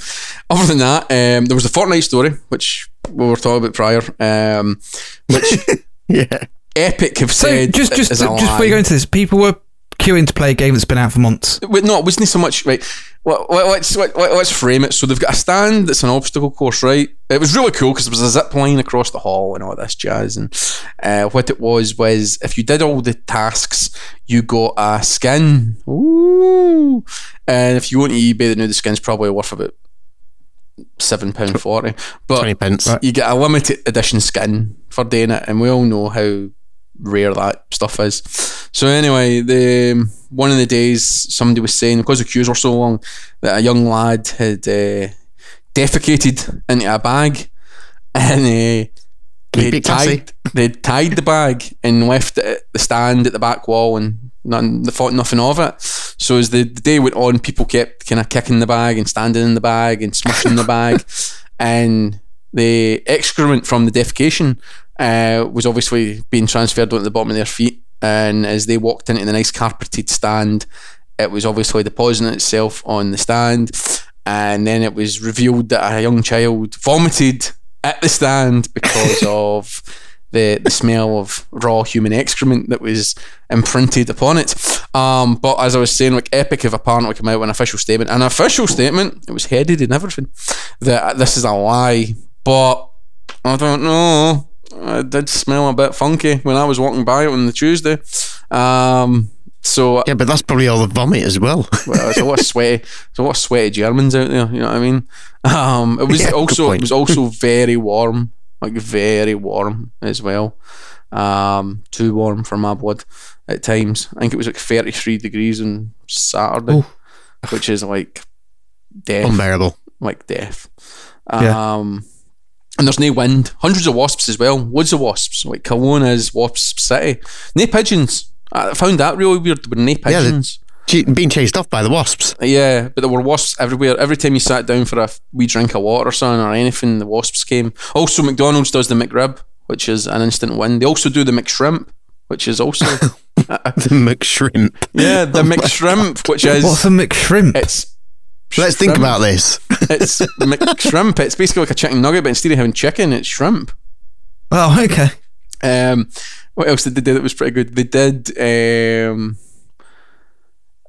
other than that, um, there was the Fortnite story, which we were talking about prior, um, which yeah. Epic have said. So just just just before you go into this, people were queuing to play a game that's been out for months. No, it wasn't so much right. Let's let's frame it. So they've got a stand that's an obstacle course, right? It was really cool because there was a zip line across the hall and all this jazz. And uh, what it was was if you did all the tasks, you got a skin. Ooh! And if you went to eBay, the new the skin's probably worth about seven pound forty. But 20 pence. you get a limited edition skin for doing it, and we all know how rare that stuff is. So anyway, the one of the days somebody was saying because the queues were so long that a young lad had uh, defecated into a bag and uh, they tied they tied the bag and left it at the stand at the back wall and none, they thought nothing of it. So as the, the day went on, people kept kind of kicking the bag and standing in the bag and smushing the bag, and the excrement from the defecation uh, was obviously being transferred onto the bottom of their feet. And as they walked into the nice carpeted stand, it was obviously depositing itself on the stand. And then it was revealed that a young child vomited at the stand because of the, the smell of raw human excrement that was imprinted upon it. Um, but as I was saying, like Epic have apparently come out with an official statement. An official statement, it was headed and everything, that this is a lie. But I don't know. It did smell a bit funky when I was walking by it on the Tuesday. Um, so yeah, but that's probably all the vomit as well. well, there's a lot of sweaty, there's a lot of sweaty Germans out there. You know what I mean? Um, it was yeah, also it was also very warm, like very warm as well. um, too warm for my blood at times. I think it was like 33 degrees on Saturday, Ooh. which is like death. Unbearable. Like death. Yeah. And there's no wind. Hundreds of wasps as well. Loads of wasps. Like Cologne is wasp city. No pigeons. I found that really weird. There were no pigeons. Yeah, being chased off by the wasps. Yeah, but there were wasps everywhere. Every time you sat down for a wee drink of water or something or anything, the wasps came. Also, McDonald's does the McRib, which is an instant win. They also do the McShrimp, which is also the McShrimp. Yeah, the oh McShrimp, which is what's a McShrimp? It's Let's think about this. it's McShrimp. It's basically like a chicken nugget, but instead of having chicken, it's shrimp. Oh, okay. Um, what else did they do that was pretty good? They did. Um,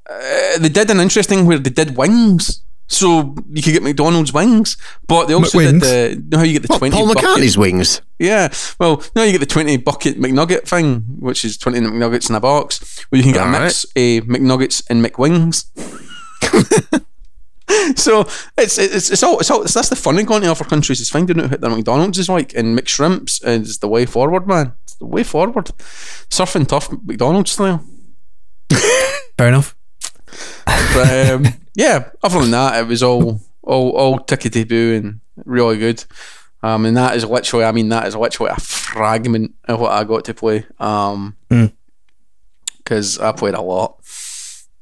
uh, they did an interesting where they did wings. So you could get McDonald's wings, but they also McWings? did the you know how you get the what, twenty. Paul McCartney's wings. Yeah, well, now you get the twenty bucket McNugget thing, which is twenty McNuggets in a box, where you can get All a mix right. of McNuggets and McWings. so it's it's it's all it's all it's, that's the fun in going to other countries is finding out what their McDonald's is like and McShrimps is the way forward, man. It's the way forward. Surfing tough McDonald's style. Fair enough. But um, yeah, other than that, it was all all all tickety boo and really good. Um, and that is literally, I mean, that is literally a fragment of what I got to play. Um, because mm. I played a lot,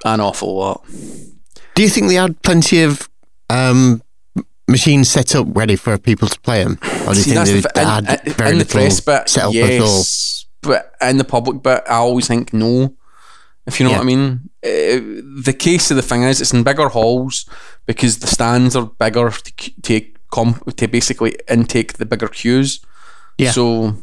an awful lot. Do you think they had plenty of um, machines set up ready for people to play them, or do you See, think they the, had in, very in the press bit, set up yes, But in the public bit, I always think no. If you know yeah. what I mean, uh, the case of the thing is, it's in bigger halls because the stands are bigger to take comp- to basically intake the bigger queues. Yeah. So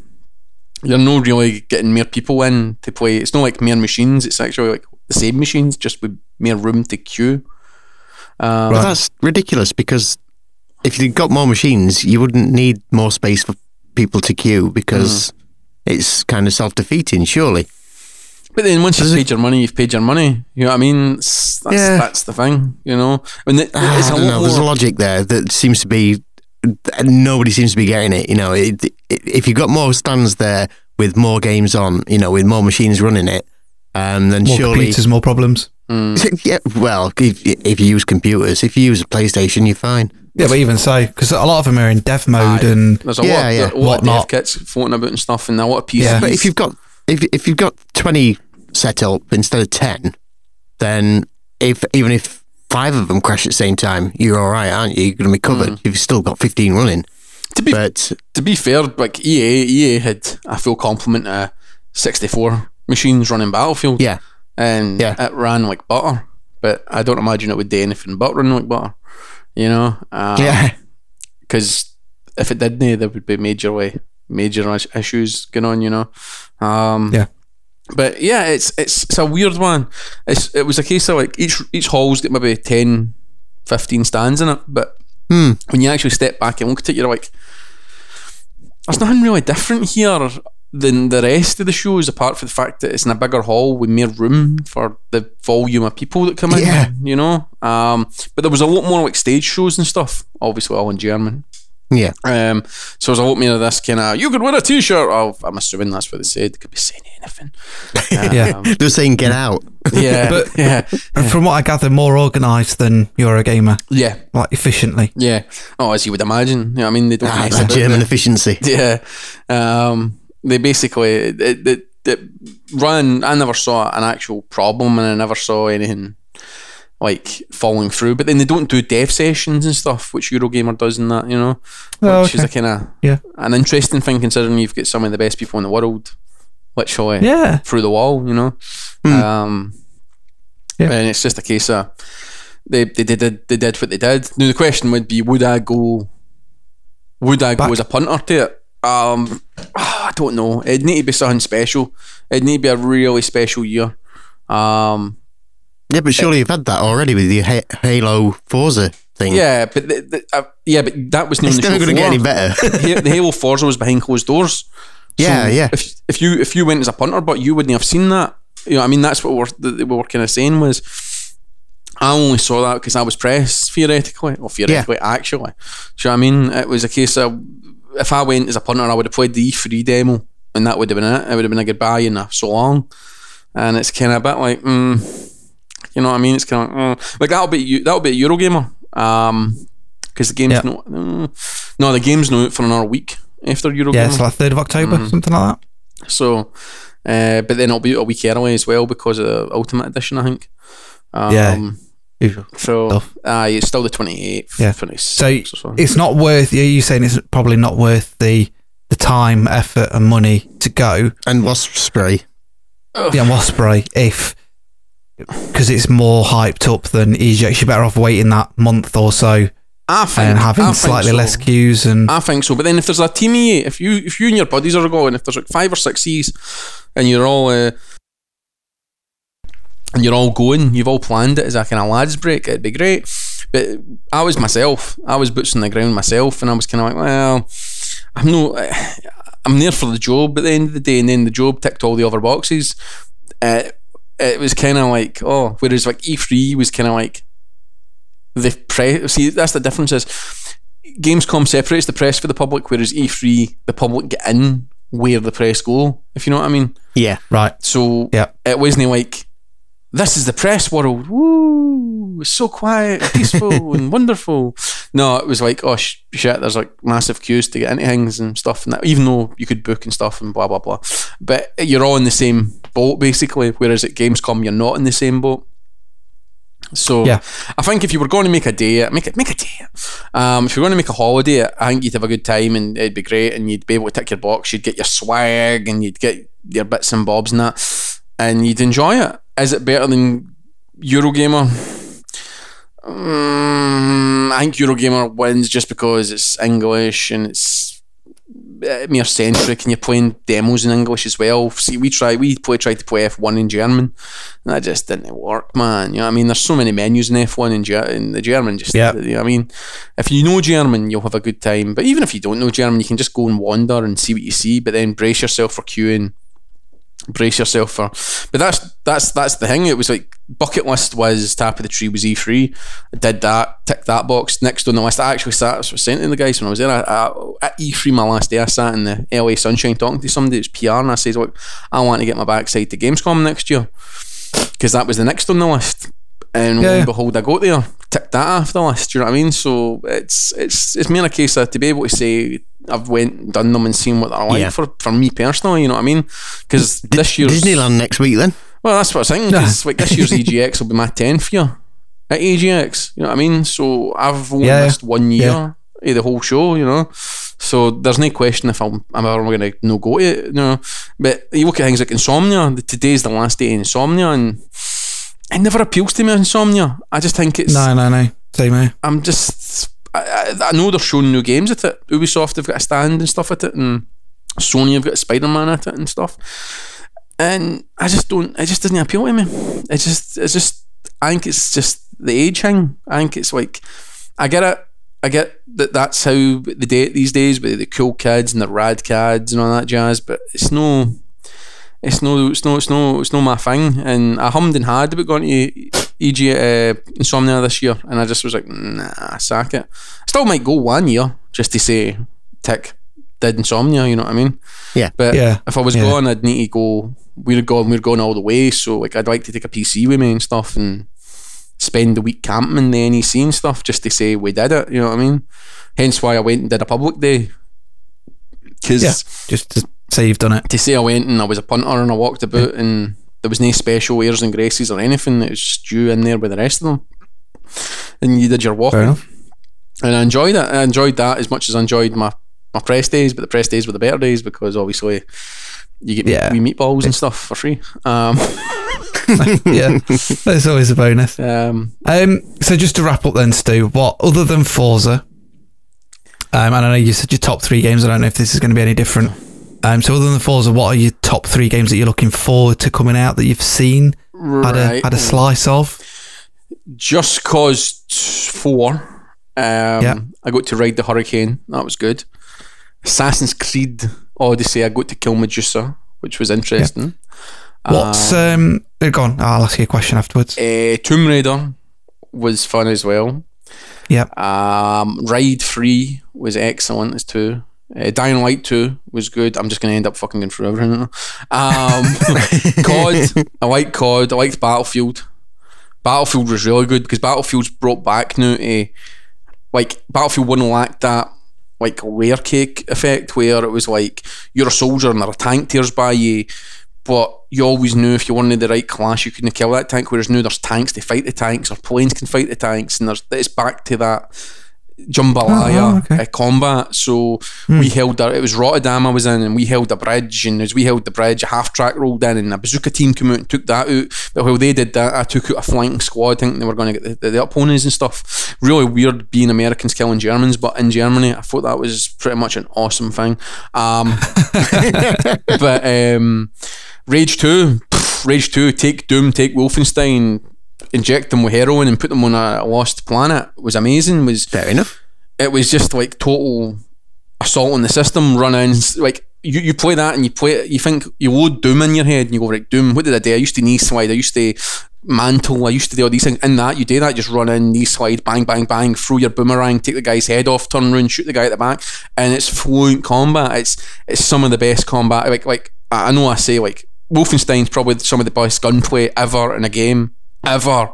you're not really getting more people in to play. It's not like mere machines. It's actually like the same machines, just with more room to queue. Um, well, that's ridiculous because if you got more machines, you wouldn't need more space for people to queue because mm. it's kind of self defeating, surely. But then once you've paid your money, you've paid your money. You know what I mean? That's, yeah. that's the thing, you know? I mean, I don't know. There's a logic there that seems to be, nobody seems to be getting it. You know, it, it, if you've got more stands there with more games on, you know, with more machines running it, um, then more surely. Computers, more problems. Mm. Yeah, well, if, if, you use computers, if you use a PlayStation, you're fine. Yeah, but even so, because a lot of them are in dev mode Aye. and there's a yeah, lot, yeah. a lot of dev kits floating about and stuff, and a lot of PCs. Yeah. But if you've got if if you've got twenty set up instead of ten, then if even if five of them crash at the same time, you're all right, aren't you? You're going to be covered. Mm. You've still got fifteen running. To be but, to be fair, like EA, EA had a full complement of sixty four machines running Battlefield. Yeah, and yeah. it ran like butter but I don't imagine it would do anything but run like butter. You know? Um, yeah. Because if it didn't, there would be major way major issues going on. You know? Um, yeah. But yeah, it's it's it's a weird one. It's it was a case of like each each hall's got maybe 10, 15 stands in it, but hmm. when you actually step back and look at it, you're like, there's nothing really different here than the rest of the shows, apart from the fact that it's in a bigger hall with more room for the volume of people that come yeah. in. You know, um, but there was a lot more like stage shows and stuff. Obviously, all in German. Yeah. Um, so there's a lot more of this kind of you could win a T-shirt. Oh, I'm assuming that's what they said. They could be saying anything. Um, yeah, they're saying get out. Yeah, but yeah. From what I gather, more organised than Eurogamer. Yeah, like efficiently. Yeah. Oh, as you would imagine. You know, I mean, they don't. Ah, German efficiency. Yeah. Um, they basically it, it, it run. I never saw an actual problem, and I never saw anything like falling through. But then they don't do dev sessions and stuff, which Eurogamer does in that, you know, oh, which okay. is a kind of yeah an interesting thing considering you've got some of the best people in the world, literally yeah through the wall, you know. Mm. Um, yeah. and it's just a case of they they did they did what they did. Now the question would be, would I go? Would I Back. go as a punter to it? Um, I don't know. It'd need to be something special. It'd need to be a really special year. Um, yeah, but surely it, you've had that already with the Halo Forza thing. Yeah, but the, the, uh, yeah, but that was it's never going to get any better. the Halo Forza was behind closed doors. So yeah, yeah. If if you if you went as a punter, but you wouldn't have seen that. You know, I mean, that's what we're we were kind of saying was. I only saw that because I was press theoretically, or theoretically, yeah. actually. Do you know what I mean? It was a case of if I went as a punter, I would have played the E3 demo and that would have been it. It would have been a goodbye in a so long, and it's kind of a bit like, mm, you know what I mean? It's kind of mm. like that'll be that'll be a Eurogamer, um, because the game's yeah. no, mm, no, the game's not out for another week after Eurogamer. Yeah, it's like third of October, mm. something like that. So, uh, but then it'll be a week early as well because of the Ultimate Edition, I think. Um, yeah. So, uh, it's still the 28th. Yeah. So, so, it's not worth, are you saying it's probably not worth the the time, effort, and money to go? And wasp spray. Ugh. Yeah, wasp spray. If, because it's more hyped up than EGX, you're better off waiting that month or so. I think, and having I slightly so. less queues and I think so. But then if there's a team if you if you and your buddies are going, if there's like five or six C's, and you're all uh, and you're all going, you've all planned it as a kind of lads break, it'd be great. But I was myself, I was boots on the ground myself, and I was kind of like, well, I'm no, I'm there for the job at the end of the day, and then the job ticked all the other boxes. Uh, it was kind of like, oh, whereas like E3 was kind of like the press. See, that's the difference is Gamescom separates the press for the public, whereas E3 the public get in where the press go. If you know what I mean? Yeah. Right. So yeah, it wasn't like this is the press world. Woo! It's so quiet, peaceful, and wonderful. No, it was like, oh sh- shit, there's like massive queues to get into things and stuff, and that, even though you could book and stuff and blah blah blah, but you're all in the same boat basically. Whereas at Gamescom, you're not in the same boat. So yeah. I think if you were going to make a day, make it make a day. Um, if you're going to make a holiday, I think you'd have a good time and it'd be great, and you'd be able to tick your box. You'd get your swag and you'd get your bits and bobs and that, and you'd enjoy it. Is it better than Eurogamer? Um, I think Eurogamer wins just because it's English and it's more centric and you're playing demos in English as well. See, we try, we play, tried to play F1 in German, and that just didn't work, man. You know what I mean? There's so many menus in F1 in, Ger- in the German. Just, yeah. You know what I mean? If you know German, you'll have a good time. But even if you don't know German, you can just go and wander and see what you see. But then brace yourself for queuing brace yourself for. But that's that's that's the thing. It was like bucket list was top of the tree was E3. I did that, ticked that box. Next on the list, I actually sat. I was to the guys when I was there I, I, at E3 my last day. I sat in the LA sunshine talking to somebody. It's PR, and I said, "Look, I want to get my backside to Gamescom next year because that was the next on the list." And yeah. behold, I got there, ticked that off the list. Do you know what I mean? So it's it's it's more a case of to be able to say I've went done them and seen what they're like yeah. for for me personally. You know what I mean? Because this year's Disneyland next week then. Well, that's what I'm saying. Cause, like this year's EGX will be my tenth year at EGX. You know what I mean? So I've only missed one year of the whole show. You know. So there's no question if I'm, I'm ever going to no go to it, you know. But you look at things like Insomnia. Today's the last day of Insomnia, and it never appeals to me. Insomnia. I just think it's no, no, no. Same here. I'm just I, I, know they're showing new games at it. Ubisoft have got a stand and stuff at it, and Sony have got Spider Man at it and stuff. And I just don't. It just doesn't appeal to me. It just. It's just. I think it's just the age thing. I think it's like. I get it. I get that that's how the date these days with the cool kids and the rad kids and all that jazz. But it's no. It's no. It's no. It's no. It's no my thing. And I hummed and had about going to EG uh, Insomnia this year, and I just was like, nah, sack it. I Still might go one year just to say, tick, did Insomnia, you know what I mean? Yeah. But yeah. if I was yeah. going, I'd need to go, we're going, we're going all the way, so like I'd like to take a PC with me and stuff and spend the week camping in the NEC and stuff just to say we did it, you know what I mean? Hence why I went and did a public day. Cause yeah, just to say you've done it. To say I went and I was a punter and I walked about yeah. and there was no special airs and graces or anything. It was just you in there with the rest of them, and you did your walking. And I enjoyed it. I enjoyed that as much as I enjoyed my, my press days, but the press days were the better days because obviously you get yeah. wee meatballs and stuff for free. Um, yeah, that's always a bonus. Um, um, so just to wrap up then, Stu, what other than Forza? Um, and I know you said your top three games. I don't know if this is going to be any different. Um, so other than the Forza, what are your top three games that you're looking forward to coming out that you've seen right. had a had a slice of? Just Cause Four. Um, yeah. I got to ride the Hurricane. That was good. Assassin's Creed Odyssey. I got to kill Medusa, which was interesting. Yeah. What's um? um go on. I'll ask you a question afterwards. Uh, Tomb Raider was fun as well. Yeah. Um, Ride Free was excellent as too. Uh, Dying Light 2 was good. I'm just going to end up fucking going through everything. Um, COD, I like COD. I liked Battlefield. Battlefield was really good because Battlefield's brought back now to like Battlefield 1 lacked that like layer cake effect where it was like you're a soldier and there are tank tears by you but you always knew if you weren't in the right class you couldn't kill that tank whereas now there's tanks to fight the tanks or planes can fight the tanks and there's it's back to that jambalaya oh, oh, okay. uh, combat. So mm. we held a, it was Rotterdam I was in, and we held a bridge. And as we held the bridge, a half track rolled in, and a bazooka team came out and took that out. But while they did that, I took out a flanking squad, thinking they were going to get the, the, opponents and stuff. Really weird being Americans killing Germans, but in Germany, I thought that was pretty much an awesome thing. Um, but um, Rage Two. Rage 2, take Doom, take Wolfenstein, inject them with heroin and put them on a lost planet was amazing. Was fair enough. It was just like total assault on the system, run in like you, you play that and you play it, you think you load Doom in your head and you go like Doom. What did I do? I used to knee slide. I used to mantle. I used to do all these things. In that you do that, just run in, knee slide, bang, bang, bang, throw your boomerang, take the guy's head off, turn around, shoot the guy at the back, and it's fluent combat. It's it's some of the best combat. Like like I know I say like Wolfenstein's probably some of the best gunplay ever in a game ever,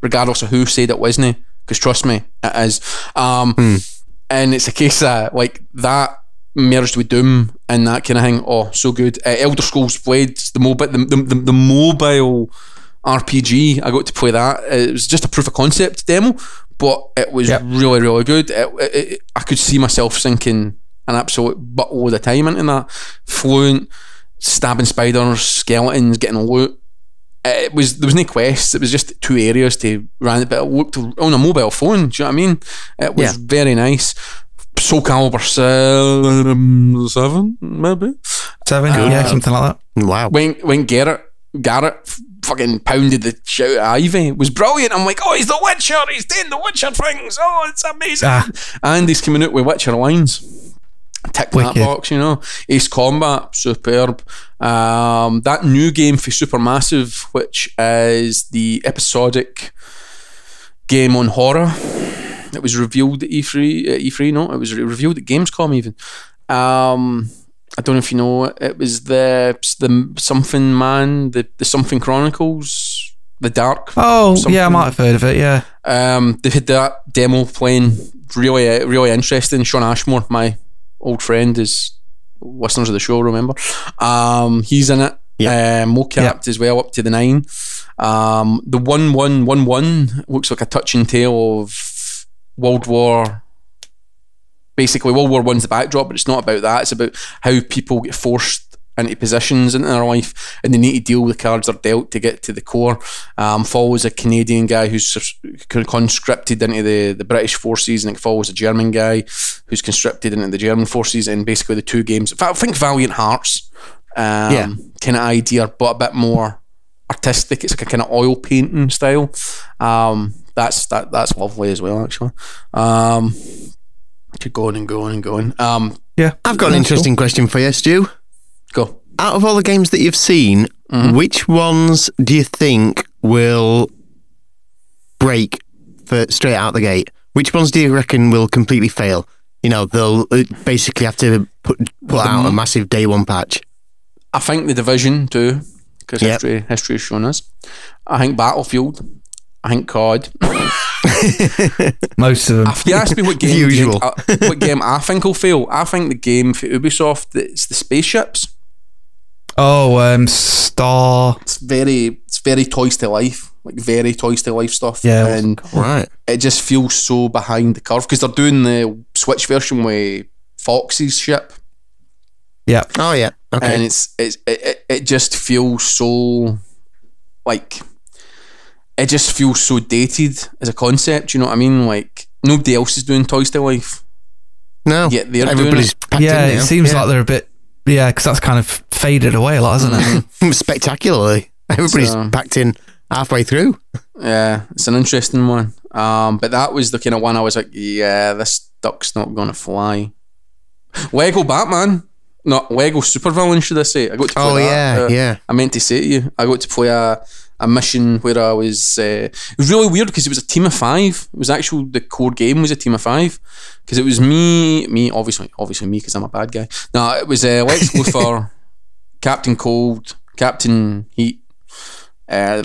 regardless of who said it wasn't. Because trust me, it is. Um, mm. And it's a case of like that merged with Doom and that kind of thing. Oh, so good. Uh, Elder Scrolls Blades, the mobile, the, the, the, the mobile RPG. I got to play that. It was just a proof of concept demo, but it was yep. really, really good. It, it, it, I could see myself sinking an absolute buttload of time into that. Fluent, stabbing spiders, skeletons, getting loot it was there was no quests. It was just two areas to run it, but it looked on a mobile phone. Do you know what I mean? It was yeah. very nice. Soul Calibur seven, maybe seven, uh, yeah, something like that. Wow. When when Geralt Geralt fucking pounded the shit out of Ivy it was brilliant. I'm like, oh, he's the Witcher. He's doing the Witcher things. Oh, it's amazing. Ah. And he's coming out with Witcher lines tick that box, you know. Ace Combat, superb. Um, that new game for Supermassive, which is the episodic game on horror. It was revealed at E3. At E3, no, it was revealed at Gamescom even. Um, I don't know if you know it. It was the the something man, the the something Chronicles, the dark. Oh something. yeah, I might have heard of it. Yeah. Um, they had that demo playing. Really, really interesting. Shawn Ashmore, my old friend, is listeners of the show remember. Um, he's in it. Yeah, uh, mocap yep. as well, up to the nine. Um, the one one one one looks like a touching tale of World War. Basically, World War One's the backdrop, but it's not about that. It's about how people get forced into positions in their life and they need to deal with the cards they're dealt to get to the core. Um, follows a Canadian guy who's conscripted into the, the British forces and it follows a German guy who's conscripted into the German forces in basically the two games. I think Valiant Hearts um, yeah. kind of idea, but a bit more artistic. It's like a kind of oil painting style. Um, that's that that's lovely as well, actually. Um, could go on and going and going. Um, yeah, I've got an interesting cool. question for you, Stu. Go. Out of all the games that you've seen, mm-hmm. which ones do you think will break for straight out the gate? Which ones do you reckon will completely fail? You know, they'll uh, basically have to put put out a massive day one patch. I think the division too, because yep. history history has shown us. I think Battlefield. I think COD. Most of them. If you ask me what game, usual. Think, uh, what game I think will fail, I think the game for Ubisoft, it's the spaceships. Oh, um, Star. It's very, it's very Toys to Life, like very Toys to Life stuff. Yeah, oh, and right. It just feels so behind the curve because they're doing the Switch version with Fox's ship. Yeah. Oh yeah. Okay. And it's it's it, it just feels so like it just feels so dated as a concept. You know what I mean? Like nobody else is doing Toys to Life. No. Yet they're Everybody's doing it. Yeah, it seems yeah. like they're a bit yeah, because that's kind of faded away a lot, hasn't it? Mm-hmm. Spectacularly. Everybody's so, packed in halfway through. Yeah, it's an interesting one. Um, but that was the kind of one I was like, yeah, this duck's not going to fly. Lego Batman. Not Lego Supervillain, should I say? I got to play Oh, yeah, uh, yeah. I meant to say to you, I got to play a, a mission where I was. Uh, it was really weird because it was a team of five. It was actually the core game was a team of five because it was me, me obviously, obviously me because I'm a bad guy. No, it was uh, Lex Luthor, Captain Cold, Captain Heat, uh,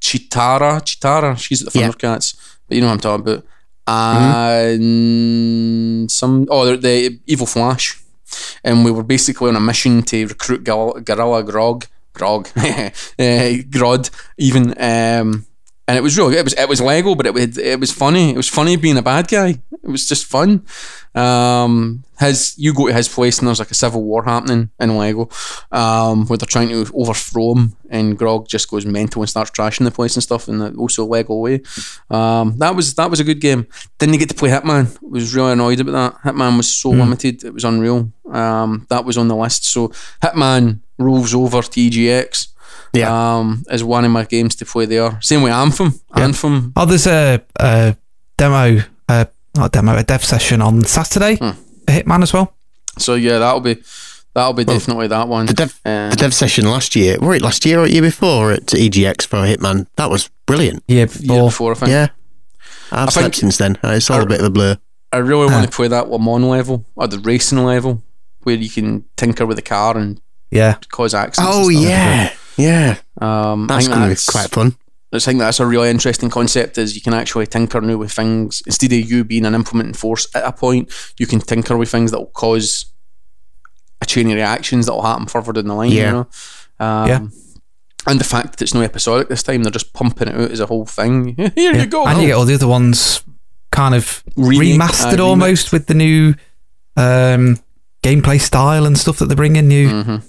Cheetara, Cheetara, She's at the Thundercats, yeah. but you know what I'm talking about. And mm-hmm. some oh the, Evil Flash, and we were basically on a mission to recruit Gorilla Grog grog, uh, Grodd, even. Um, and it was really It was it was Lego, but it it was funny. It was funny being a bad guy. It was just fun. Um, his you go to his place and there's like a civil war happening in Lego, um, where they're trying to overthrow him, and Grodd just goes mental and starts trashing the place and stuff, and also Lego way. Um, that was that was a good game. Didn't get to play Hitman. I was really annoyed about that. Hitman was so mm. limited. It was unreal. Um, that was on the list. So Hitman rolls over to EGX. Yeah. Um, is one of my games to play there. Same with Anthem. Yeah. Anthem. Oh, there's a, a demo, uh, not a demo, a dev session on Saturday hmm. for Hitman as well. So yeah, that'll be that'll be well, definitely that one. The dev, um, the dev session last year, were it last year or year before at EGX for Hitman? That was brilliant. Yeah, before, year before I think. Yeah, I've I slept since then. It's all I, a bit of a blur. I really want to play that one Mans level or the racing level where you can tinker with the car and yeah, cause accidents. Oh yeah, yeah. Um, that's going to be quite fun. I think that's a really interesting concept. Is you can actually tinker now with things instead of you being an implementing force at a point, you can tinker with things that will cause a chain of reactions that will happen further down the line. Yeah. You know? um, yeah. And the fact that it's no episodic this time, they're just pumping it out as a whole thing. Here yeah. you go. And you get all the other ones kind of Remake, remastered uh, almost with the new um, gameplay style and stuff that they bring in new mm-hmm.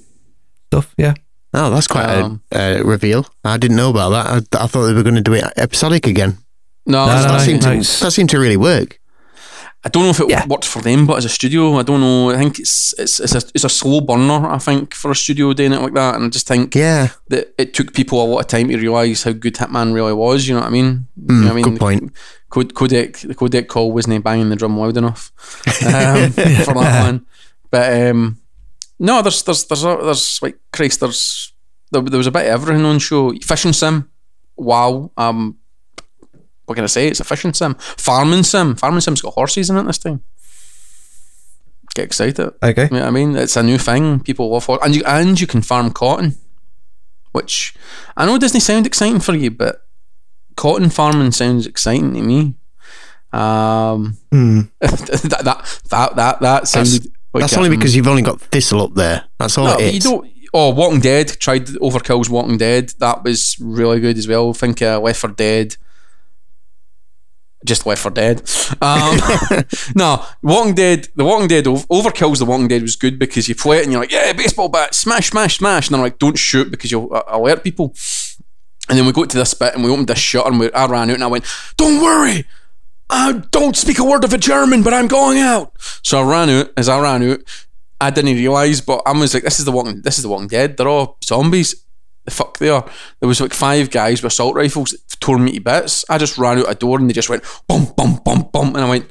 stuff. Yeah. Oh, that's quite um, a, a, reveal. I didn't know about that. I, I, thought they were going to do it episodic again. No, no, that, seemed no, to, that seemed to really work. I don't know if it yeah. worked for them, but as a studio, I don't know. I think it's it's it's a, it's a slow burner. I think for a studio doing it like that, and I just think yeah that it took people a lot of time to realise how good Hitman really was. You know what I mean? Mm, you know I mean? Good point. Codec the codec call wasn't banging the drum loud enough um, for that one. But um, no, there's there's there's there's like Christ, there's there, there was a bit of everything on show. Fishing sim, wow. Um, what can I say? It's a fishing sim, farming sim. Farming sim's got horses in it this time. Get excited. Okay. You know what I mean, it's a new thing. People love horses, and you and you can farm cotton, which I know doesn't sound exciting for you, but cotton farming sounds exciting to me. Um, mm. that, that that that that sounded. That's- that's only because you've only got Thistle up there. That's all no, it is. You don't, oh, Walking Dead tried Overkill's Walking Dead. That was really good as well. I think uh, Left 4 Dead. Just Left 4 Dead. Um, no, Walking Dead. The Walking Dead Overkill's The Walking Dead was good because you play it and you're like, yeah, baseball bat, smash, smash, smash, and they're like, don't shoot because you'll uh, alert people. And then we got to this bit and we opened this shutter and we, I ran out and I went, don't worry, I don't speak a word of a German, but I'm going out. So I ran out. As I ran out, I didn't realise, but I was like, "This is the Walking. This is the Walking Dead. They're all zombies. The fuck they are." There was like five guys with assault rifles that tore me to bits. I just ran out a door and they just went bum bum bum bum, and I went,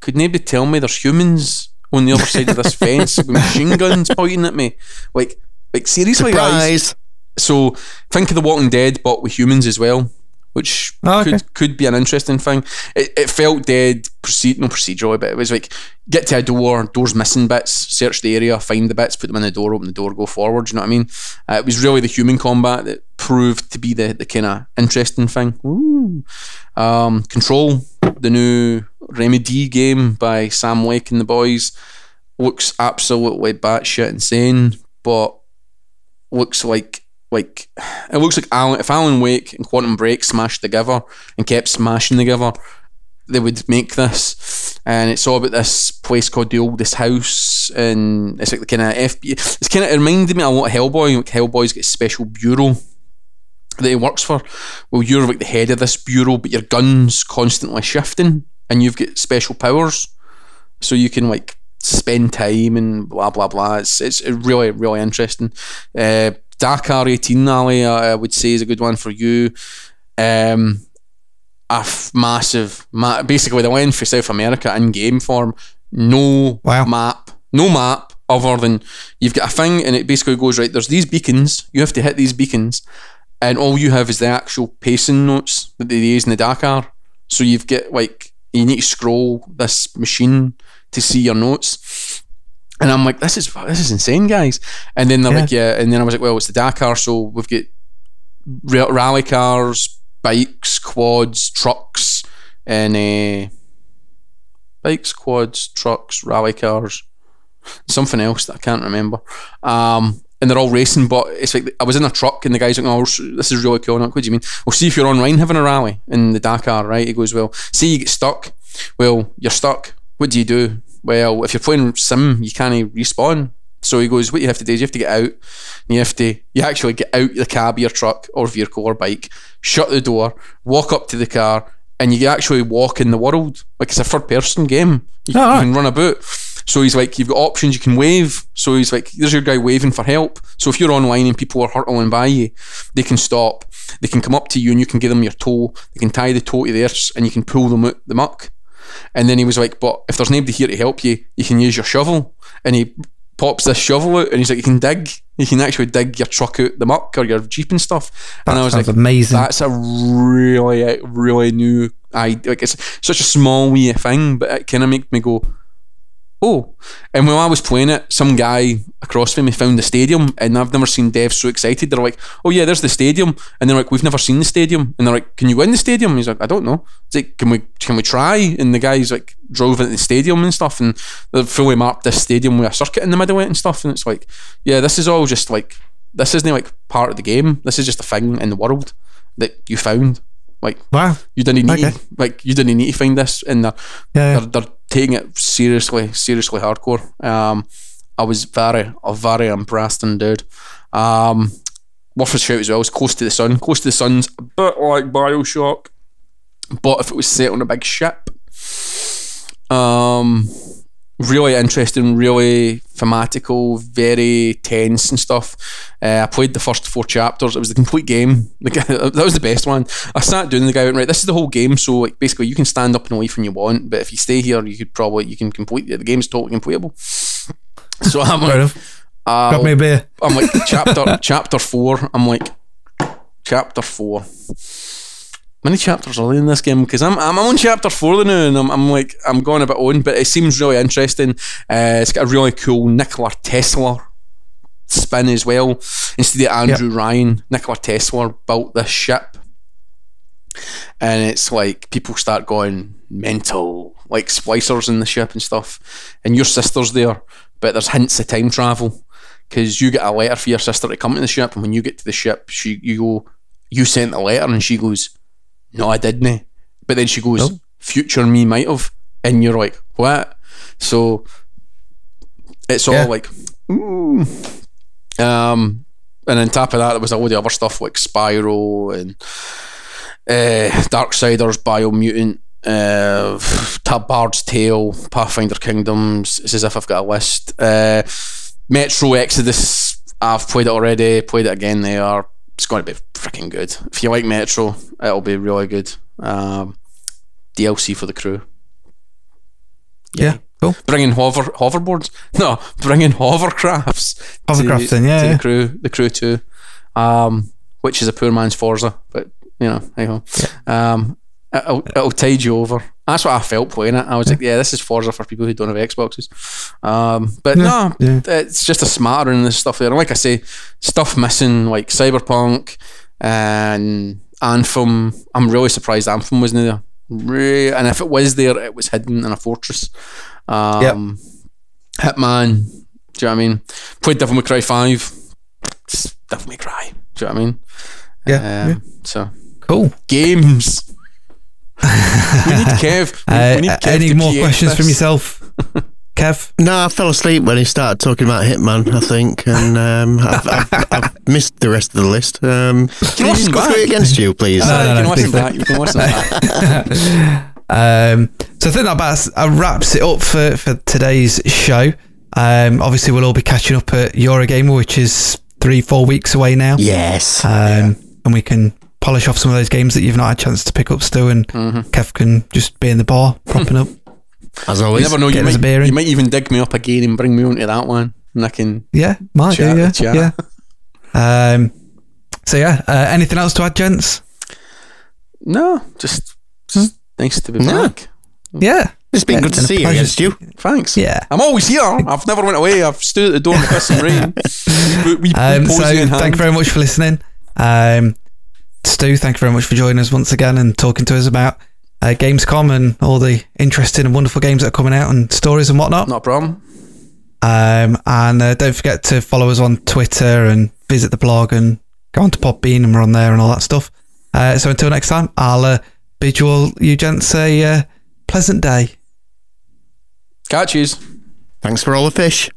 "Could nobody tell me there's humans on the other side of this fence with machine guns pointing at me? Like, like seriously, Surprise. guys." So think of the Walking Dead, but with humans as well which oh, okay. could could be an interesting thing. It, it felt dead, proceed no procedural, but it was like get to a door, doors missing bits, search the area, find the bits, put them in the door, open the door, go forward. You know what I mean? Uh, it was really the human combat that proved to be the the kind of interesting thing. Um, Control, the new Remedy game by Sam Lake and the boys, looks absolutely batshit insane, but looks like like it looks like Alan, if Alan Wake and Quantum Break smashed together and kept smashing together, they would make this. And it's all about this place called the Oldest House, and it's like the kind of FBI. It's kind of it reminded me a lot of Hellboy. Like Hellboy's got a special bureau that he works for. Well, you're like the head of this bureau, but your gun's constantly shifting, and you've got special powers, so you can like spend time and blah blah blah. It's it's really really interesting. Uh, Dakar 18 Ali, I would say, is a good one for you. Um, a f- massive, ma- basically, the went for South America in game form. No wow. map, no map other than you've got a thing, and it basically goes right. There's these beacons. You have to hit these beacons, and all you have is the actual pacing notes that they use in the Dakar. So you've got like you need to scroll this machine to see your notes. And I'm like, this is this is insane, guys. And then they're yeah. like, yeah. And then I was like, well, it's the Dakar, so we've got rally cars, bikes, quads, trucks, and uh, bikes, quads, trucks, rally cars, something else that I can't remember. Um, and they're all racing, but it's like I was in a truck and the guy's like, "Oh, this is really cool." like, what do you mean? Well, see if you're online having a rally in the Dakar, right? He goes, "Well, see you get stuck. Well, you're stuck. What do you do? Well, if you're playing sim, you can't respawn. So he goes, what you have to do is you have to get out. you have to, you actually get out the cab of your truck or vehicle or bike, shut the door, walk up to the car, and you actually walk in the world. Like it's a third person game. You, you can run about. So he's like, you've got options, you can wave. So he's like, there's your guy waving for help. So if you're online and people are hurtling by you, they can stop. They can come up to you and you can give them your tow. They can tie the tow to theirs and you can pull them out the muck. And then he was like, but if there's nobody here to help you, you can use your shovel. And he pops this shovel out and he's like, you can dig. You can actually dig your truck out the muck or your Jeep and stuff. That and I was like, amazing. That's a really, really new idea. Like it's such a small wee thing, but it kind of made me go, oh. And when I was playing it, some guy across from me found the stadium, and I've never seen devs so excited. They're like, oh yeah, there's the stadium, and they're like, we've never seen the stadium, and they're like, can you win the stadium? And he's like, I don't know. It's like, can we can we try? And the guys like drove into the stadium and stuff, and they've fully mapped this stadium with a circuit in the middle of it and stuff, and it's like, yeah, this is all just like this isn't like part of the game. This is just a thing in the world that you found. Like wow, you didn't need okay. like you didn't need to find this, and they're, yeah, they're, they're taking it seriously, seriously hardcore. Um, I was very, a very impressed indeed. Um, worth a shout as well. It's close to the sun. Close to the sun's a bit like Bioshock, but if it was set on a big ship, um, really interesting, really thematical, very tense and stuff. Uh, I played the first four chapters. It was the complete game. that was the best one. I sat doing the guy went right. This is the whole game. So like basically, you can stand up and leave when you want, but if you stay here, you could probably you can complete the game's totally completable. So I'm like, uh, got me beer. I'm like chapter chapter four. I'm like chapter four many chapters are there in this game? Because I'm, I'm on chapter four now, and I'm, I'm like I'm going a bit on, but it seems really interesting. Uh, it's got a really cool Nikola Tesla spin as well. Instead of Andrew yep. Ryan, Nikola Tesla built this ship, and it's like people start going mental, like splicers in the ship and stuff, and your sister's there, but there's hints of time travel. Because you get a letter for your sister to come to the ship, and when you get to the ship, she you go, you sent a letter, and she goes, no, I didn't. But then she goes, no. future me might have. And you're like, what? So it's all yeah. like, ooh. Um, and on top of that, there was all the other stuff like Spyro and uh, Darksiders, Biomutant, uh, Tab Bard's Tale, Pathfinder Kingdoms. It's as if I've got a list. Uh, Metro Exodus, I've played it already, played it again. They are it's going to be freaking good. If you like Metro, it'll be really good. Um, DLC for the crew. Yeah, yeah cool. Bringing hover hoverboards. No, bringing hovercrafts. Hovercrafts, to, yeah, to yeah. the crew. The crew too. Um, which is a poor man's Forza, but you know, hey ho. Yeah. Um, it'll, it'll tide you over. That's what I felt playing it. I was yeah. like, yeah, this is Forza for people who don't have Xboxes. Um, but yeah, no, yeah. it's just a smarter and the stuff there. And like I say, stuff missing like Cyberpunk and Anthem. I'm really surprised Anthem wasn't there. Really, and if it was there, it was hidden in a fortress. Um, yep. Hitman. Do you know what I mean? Played Devil May Cry 5. It's Devil May Cry. Do you know what I mean? Yeah. Um, yeah. So. Cool. Games we need Kev. We, uh, we need Kev any more questions this. from yourself, Kev? No, I fell asleep when he started talking about Hitman. I think, and um, I've, I've, I've, missed the rest of the list. Um, can you just go through it against you, please? No, no, no, no, no You can listen that. um, so I think that about uh, wraps it up for, for today's show. Um, obviously, we'll all be catching up at Eurogamer, which is three, four weeks away now. Yes. Um, yeah. And we can polish off some of those games that you've not had a chance to pick up still, and mm-hmm. Kev can just be in the bar propping up. As always, you never know. You might, you might even dig me up again and bring me onto that one, and I can yeah, might do, yeah, yeah. Um, So yeah, uh, anything else to add, gents? No, just, just nice to be No. back. Yeah, It's been Yeah, good to see you again, Stu. Thanks. Yeah. I'm always here. I've never went away. I've stood at the door in the piss and rain. We, we, Um, so posy in hand. thank you very much for listening. Um, Stu, thank you very much for joining us once again and talking to us about uh, Gamescom and all the interesting and wonderful games that are coming out and stories and whatnot. Not a problem. Um, and uh, don't forget to follow us on Twitter and visit the blog and go on to Podbean and we're on there and all that stuff. Uh, so until next time, I'll uh, bid you all, you gents, a uh, pleasant day. Catch yous. Thanks for all the fish.